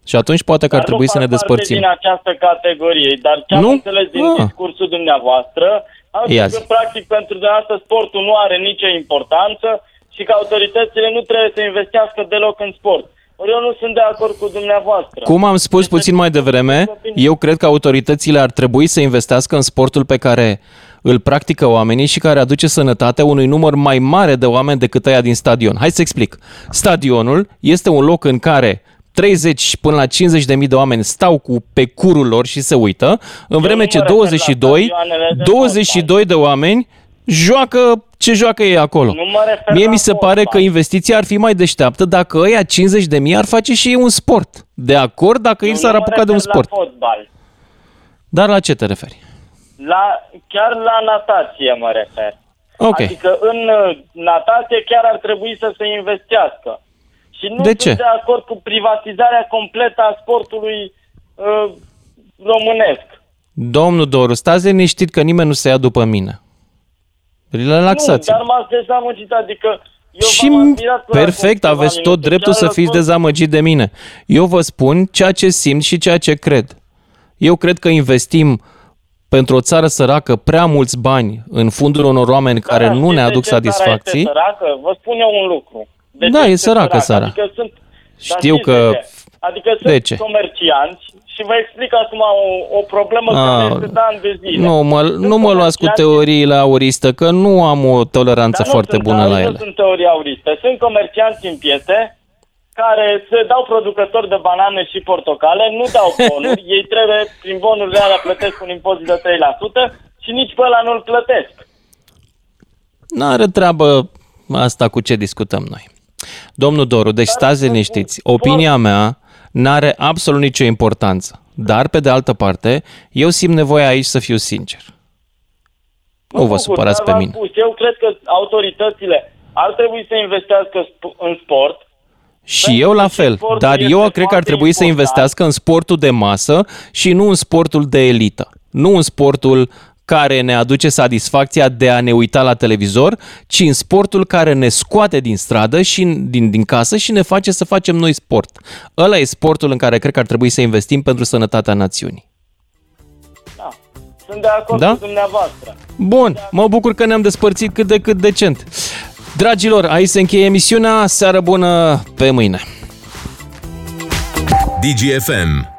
Și atunci poate că ar Dar nu trebui să ne fac parte despărțim. din această categorie, dar ce am Nu? înțeles din Ah. discursul dumneavoastră, am Ia zis zi. că practic pentru dumneavoastră sportul nu are nicio importanță și că autoritățile nu trebuie să investească deloc în sport. Ori eu nu sunt de acord cu dumneavoastră. Cum am spus puțin mai devreme, eu cred că autoritățile ar trebui să investească în sportul pe care îl practică oamenii și care aduce sănătate unui număr mai mare de oameni decât aia din stadion. Hai să explic. Stadionul este un loc în care 30 până la 50 de mii de oameni stau cu pe curul lor și se uită, în vreme ce 22, 22 de oameni joacă ce joacă ei acolo. Nu mă refer Mie la mi se pare că investiția ar fi mai deșteaptă dacă ăia 50 de mii ar face și ei un sport. De acord dacă ei s-ar Nu mă apuca de un refer sport. La fotbal. Dar la ce te referi? La, chiar la natație mă refer. Ok. Adică în uh, natație chiar ar trebui să se investească. Și nu De sunt ce? de acord cu privatizarea completă a sportului uh, românesc. Domnul Doru, stați liniștit că nimeni nu se ia după mine. Relaxați. Nu, dar m-ați dezamăgit, adică eu Și v-am admirat până perfect, acum aveți câteva tot minute. dreptul să Chiar fiți răspuns- dezamăgit de mine. Eu vă spun ceea ce simt și ceea ce cred. Eu cred că investim pentru o țară săracă prea mulți bani în fundul unor oameni care Da, nu știți ne de aduc ce țara satisfacții. Este săracă? Vă spun eu un lucru. De Da, ce e este săracă țara. Adică sunt, dar Știu știți că- de ce? Adică De sunt ce? comercianți și vă explic acum o, o problemă care Ah, este de ani de zile. Nu mă, nu mă luați cu teoriile auriste, că nu am o toleranță Dar nu foarte sunt, bună la Nu ele. sunt teorii auriste. Sunt comercianți în piețe care se dau producători de banane și portocale, nu dau bonuri, *laughs* ei trebuie, prin bonurile alea plătesc un impozit de 3% și nici pe ăla nu-l plătesc. N-are treabă asta cu ce discutăm noi. Domnul Doru, deci stați liniștiți. Opinia mea n-are absolut nicio importanță. Dar, pe de altă parte, eu simt nevoia aici să fiu sincer. Nu vă Bucur, supărați dar pe v-am mine. Spus, eu cred că autoritățile ar trebui să investească sp- în sport. Și eu la fel, sportul dar este eu cred că ar foarte trebui să important. investească în sportul de masă și nu în sportul de elită. Nu în sportul care ne aduce satisfacția de a ne uita la televizor, ci în sportul care ne scoate din stradă și din, din casă și ne face să facem noi sport. Ăla e sportul în care cred că ar trebui să investim pentru sănătatea națiunii. Da. Sunt de acord Da? cu dumneavoastră. Bun, mă bucur că ne-am despărțit cât de cât decent. Dragilor, aici se încheie emisiunea. Seară bună pe mâine! DGFM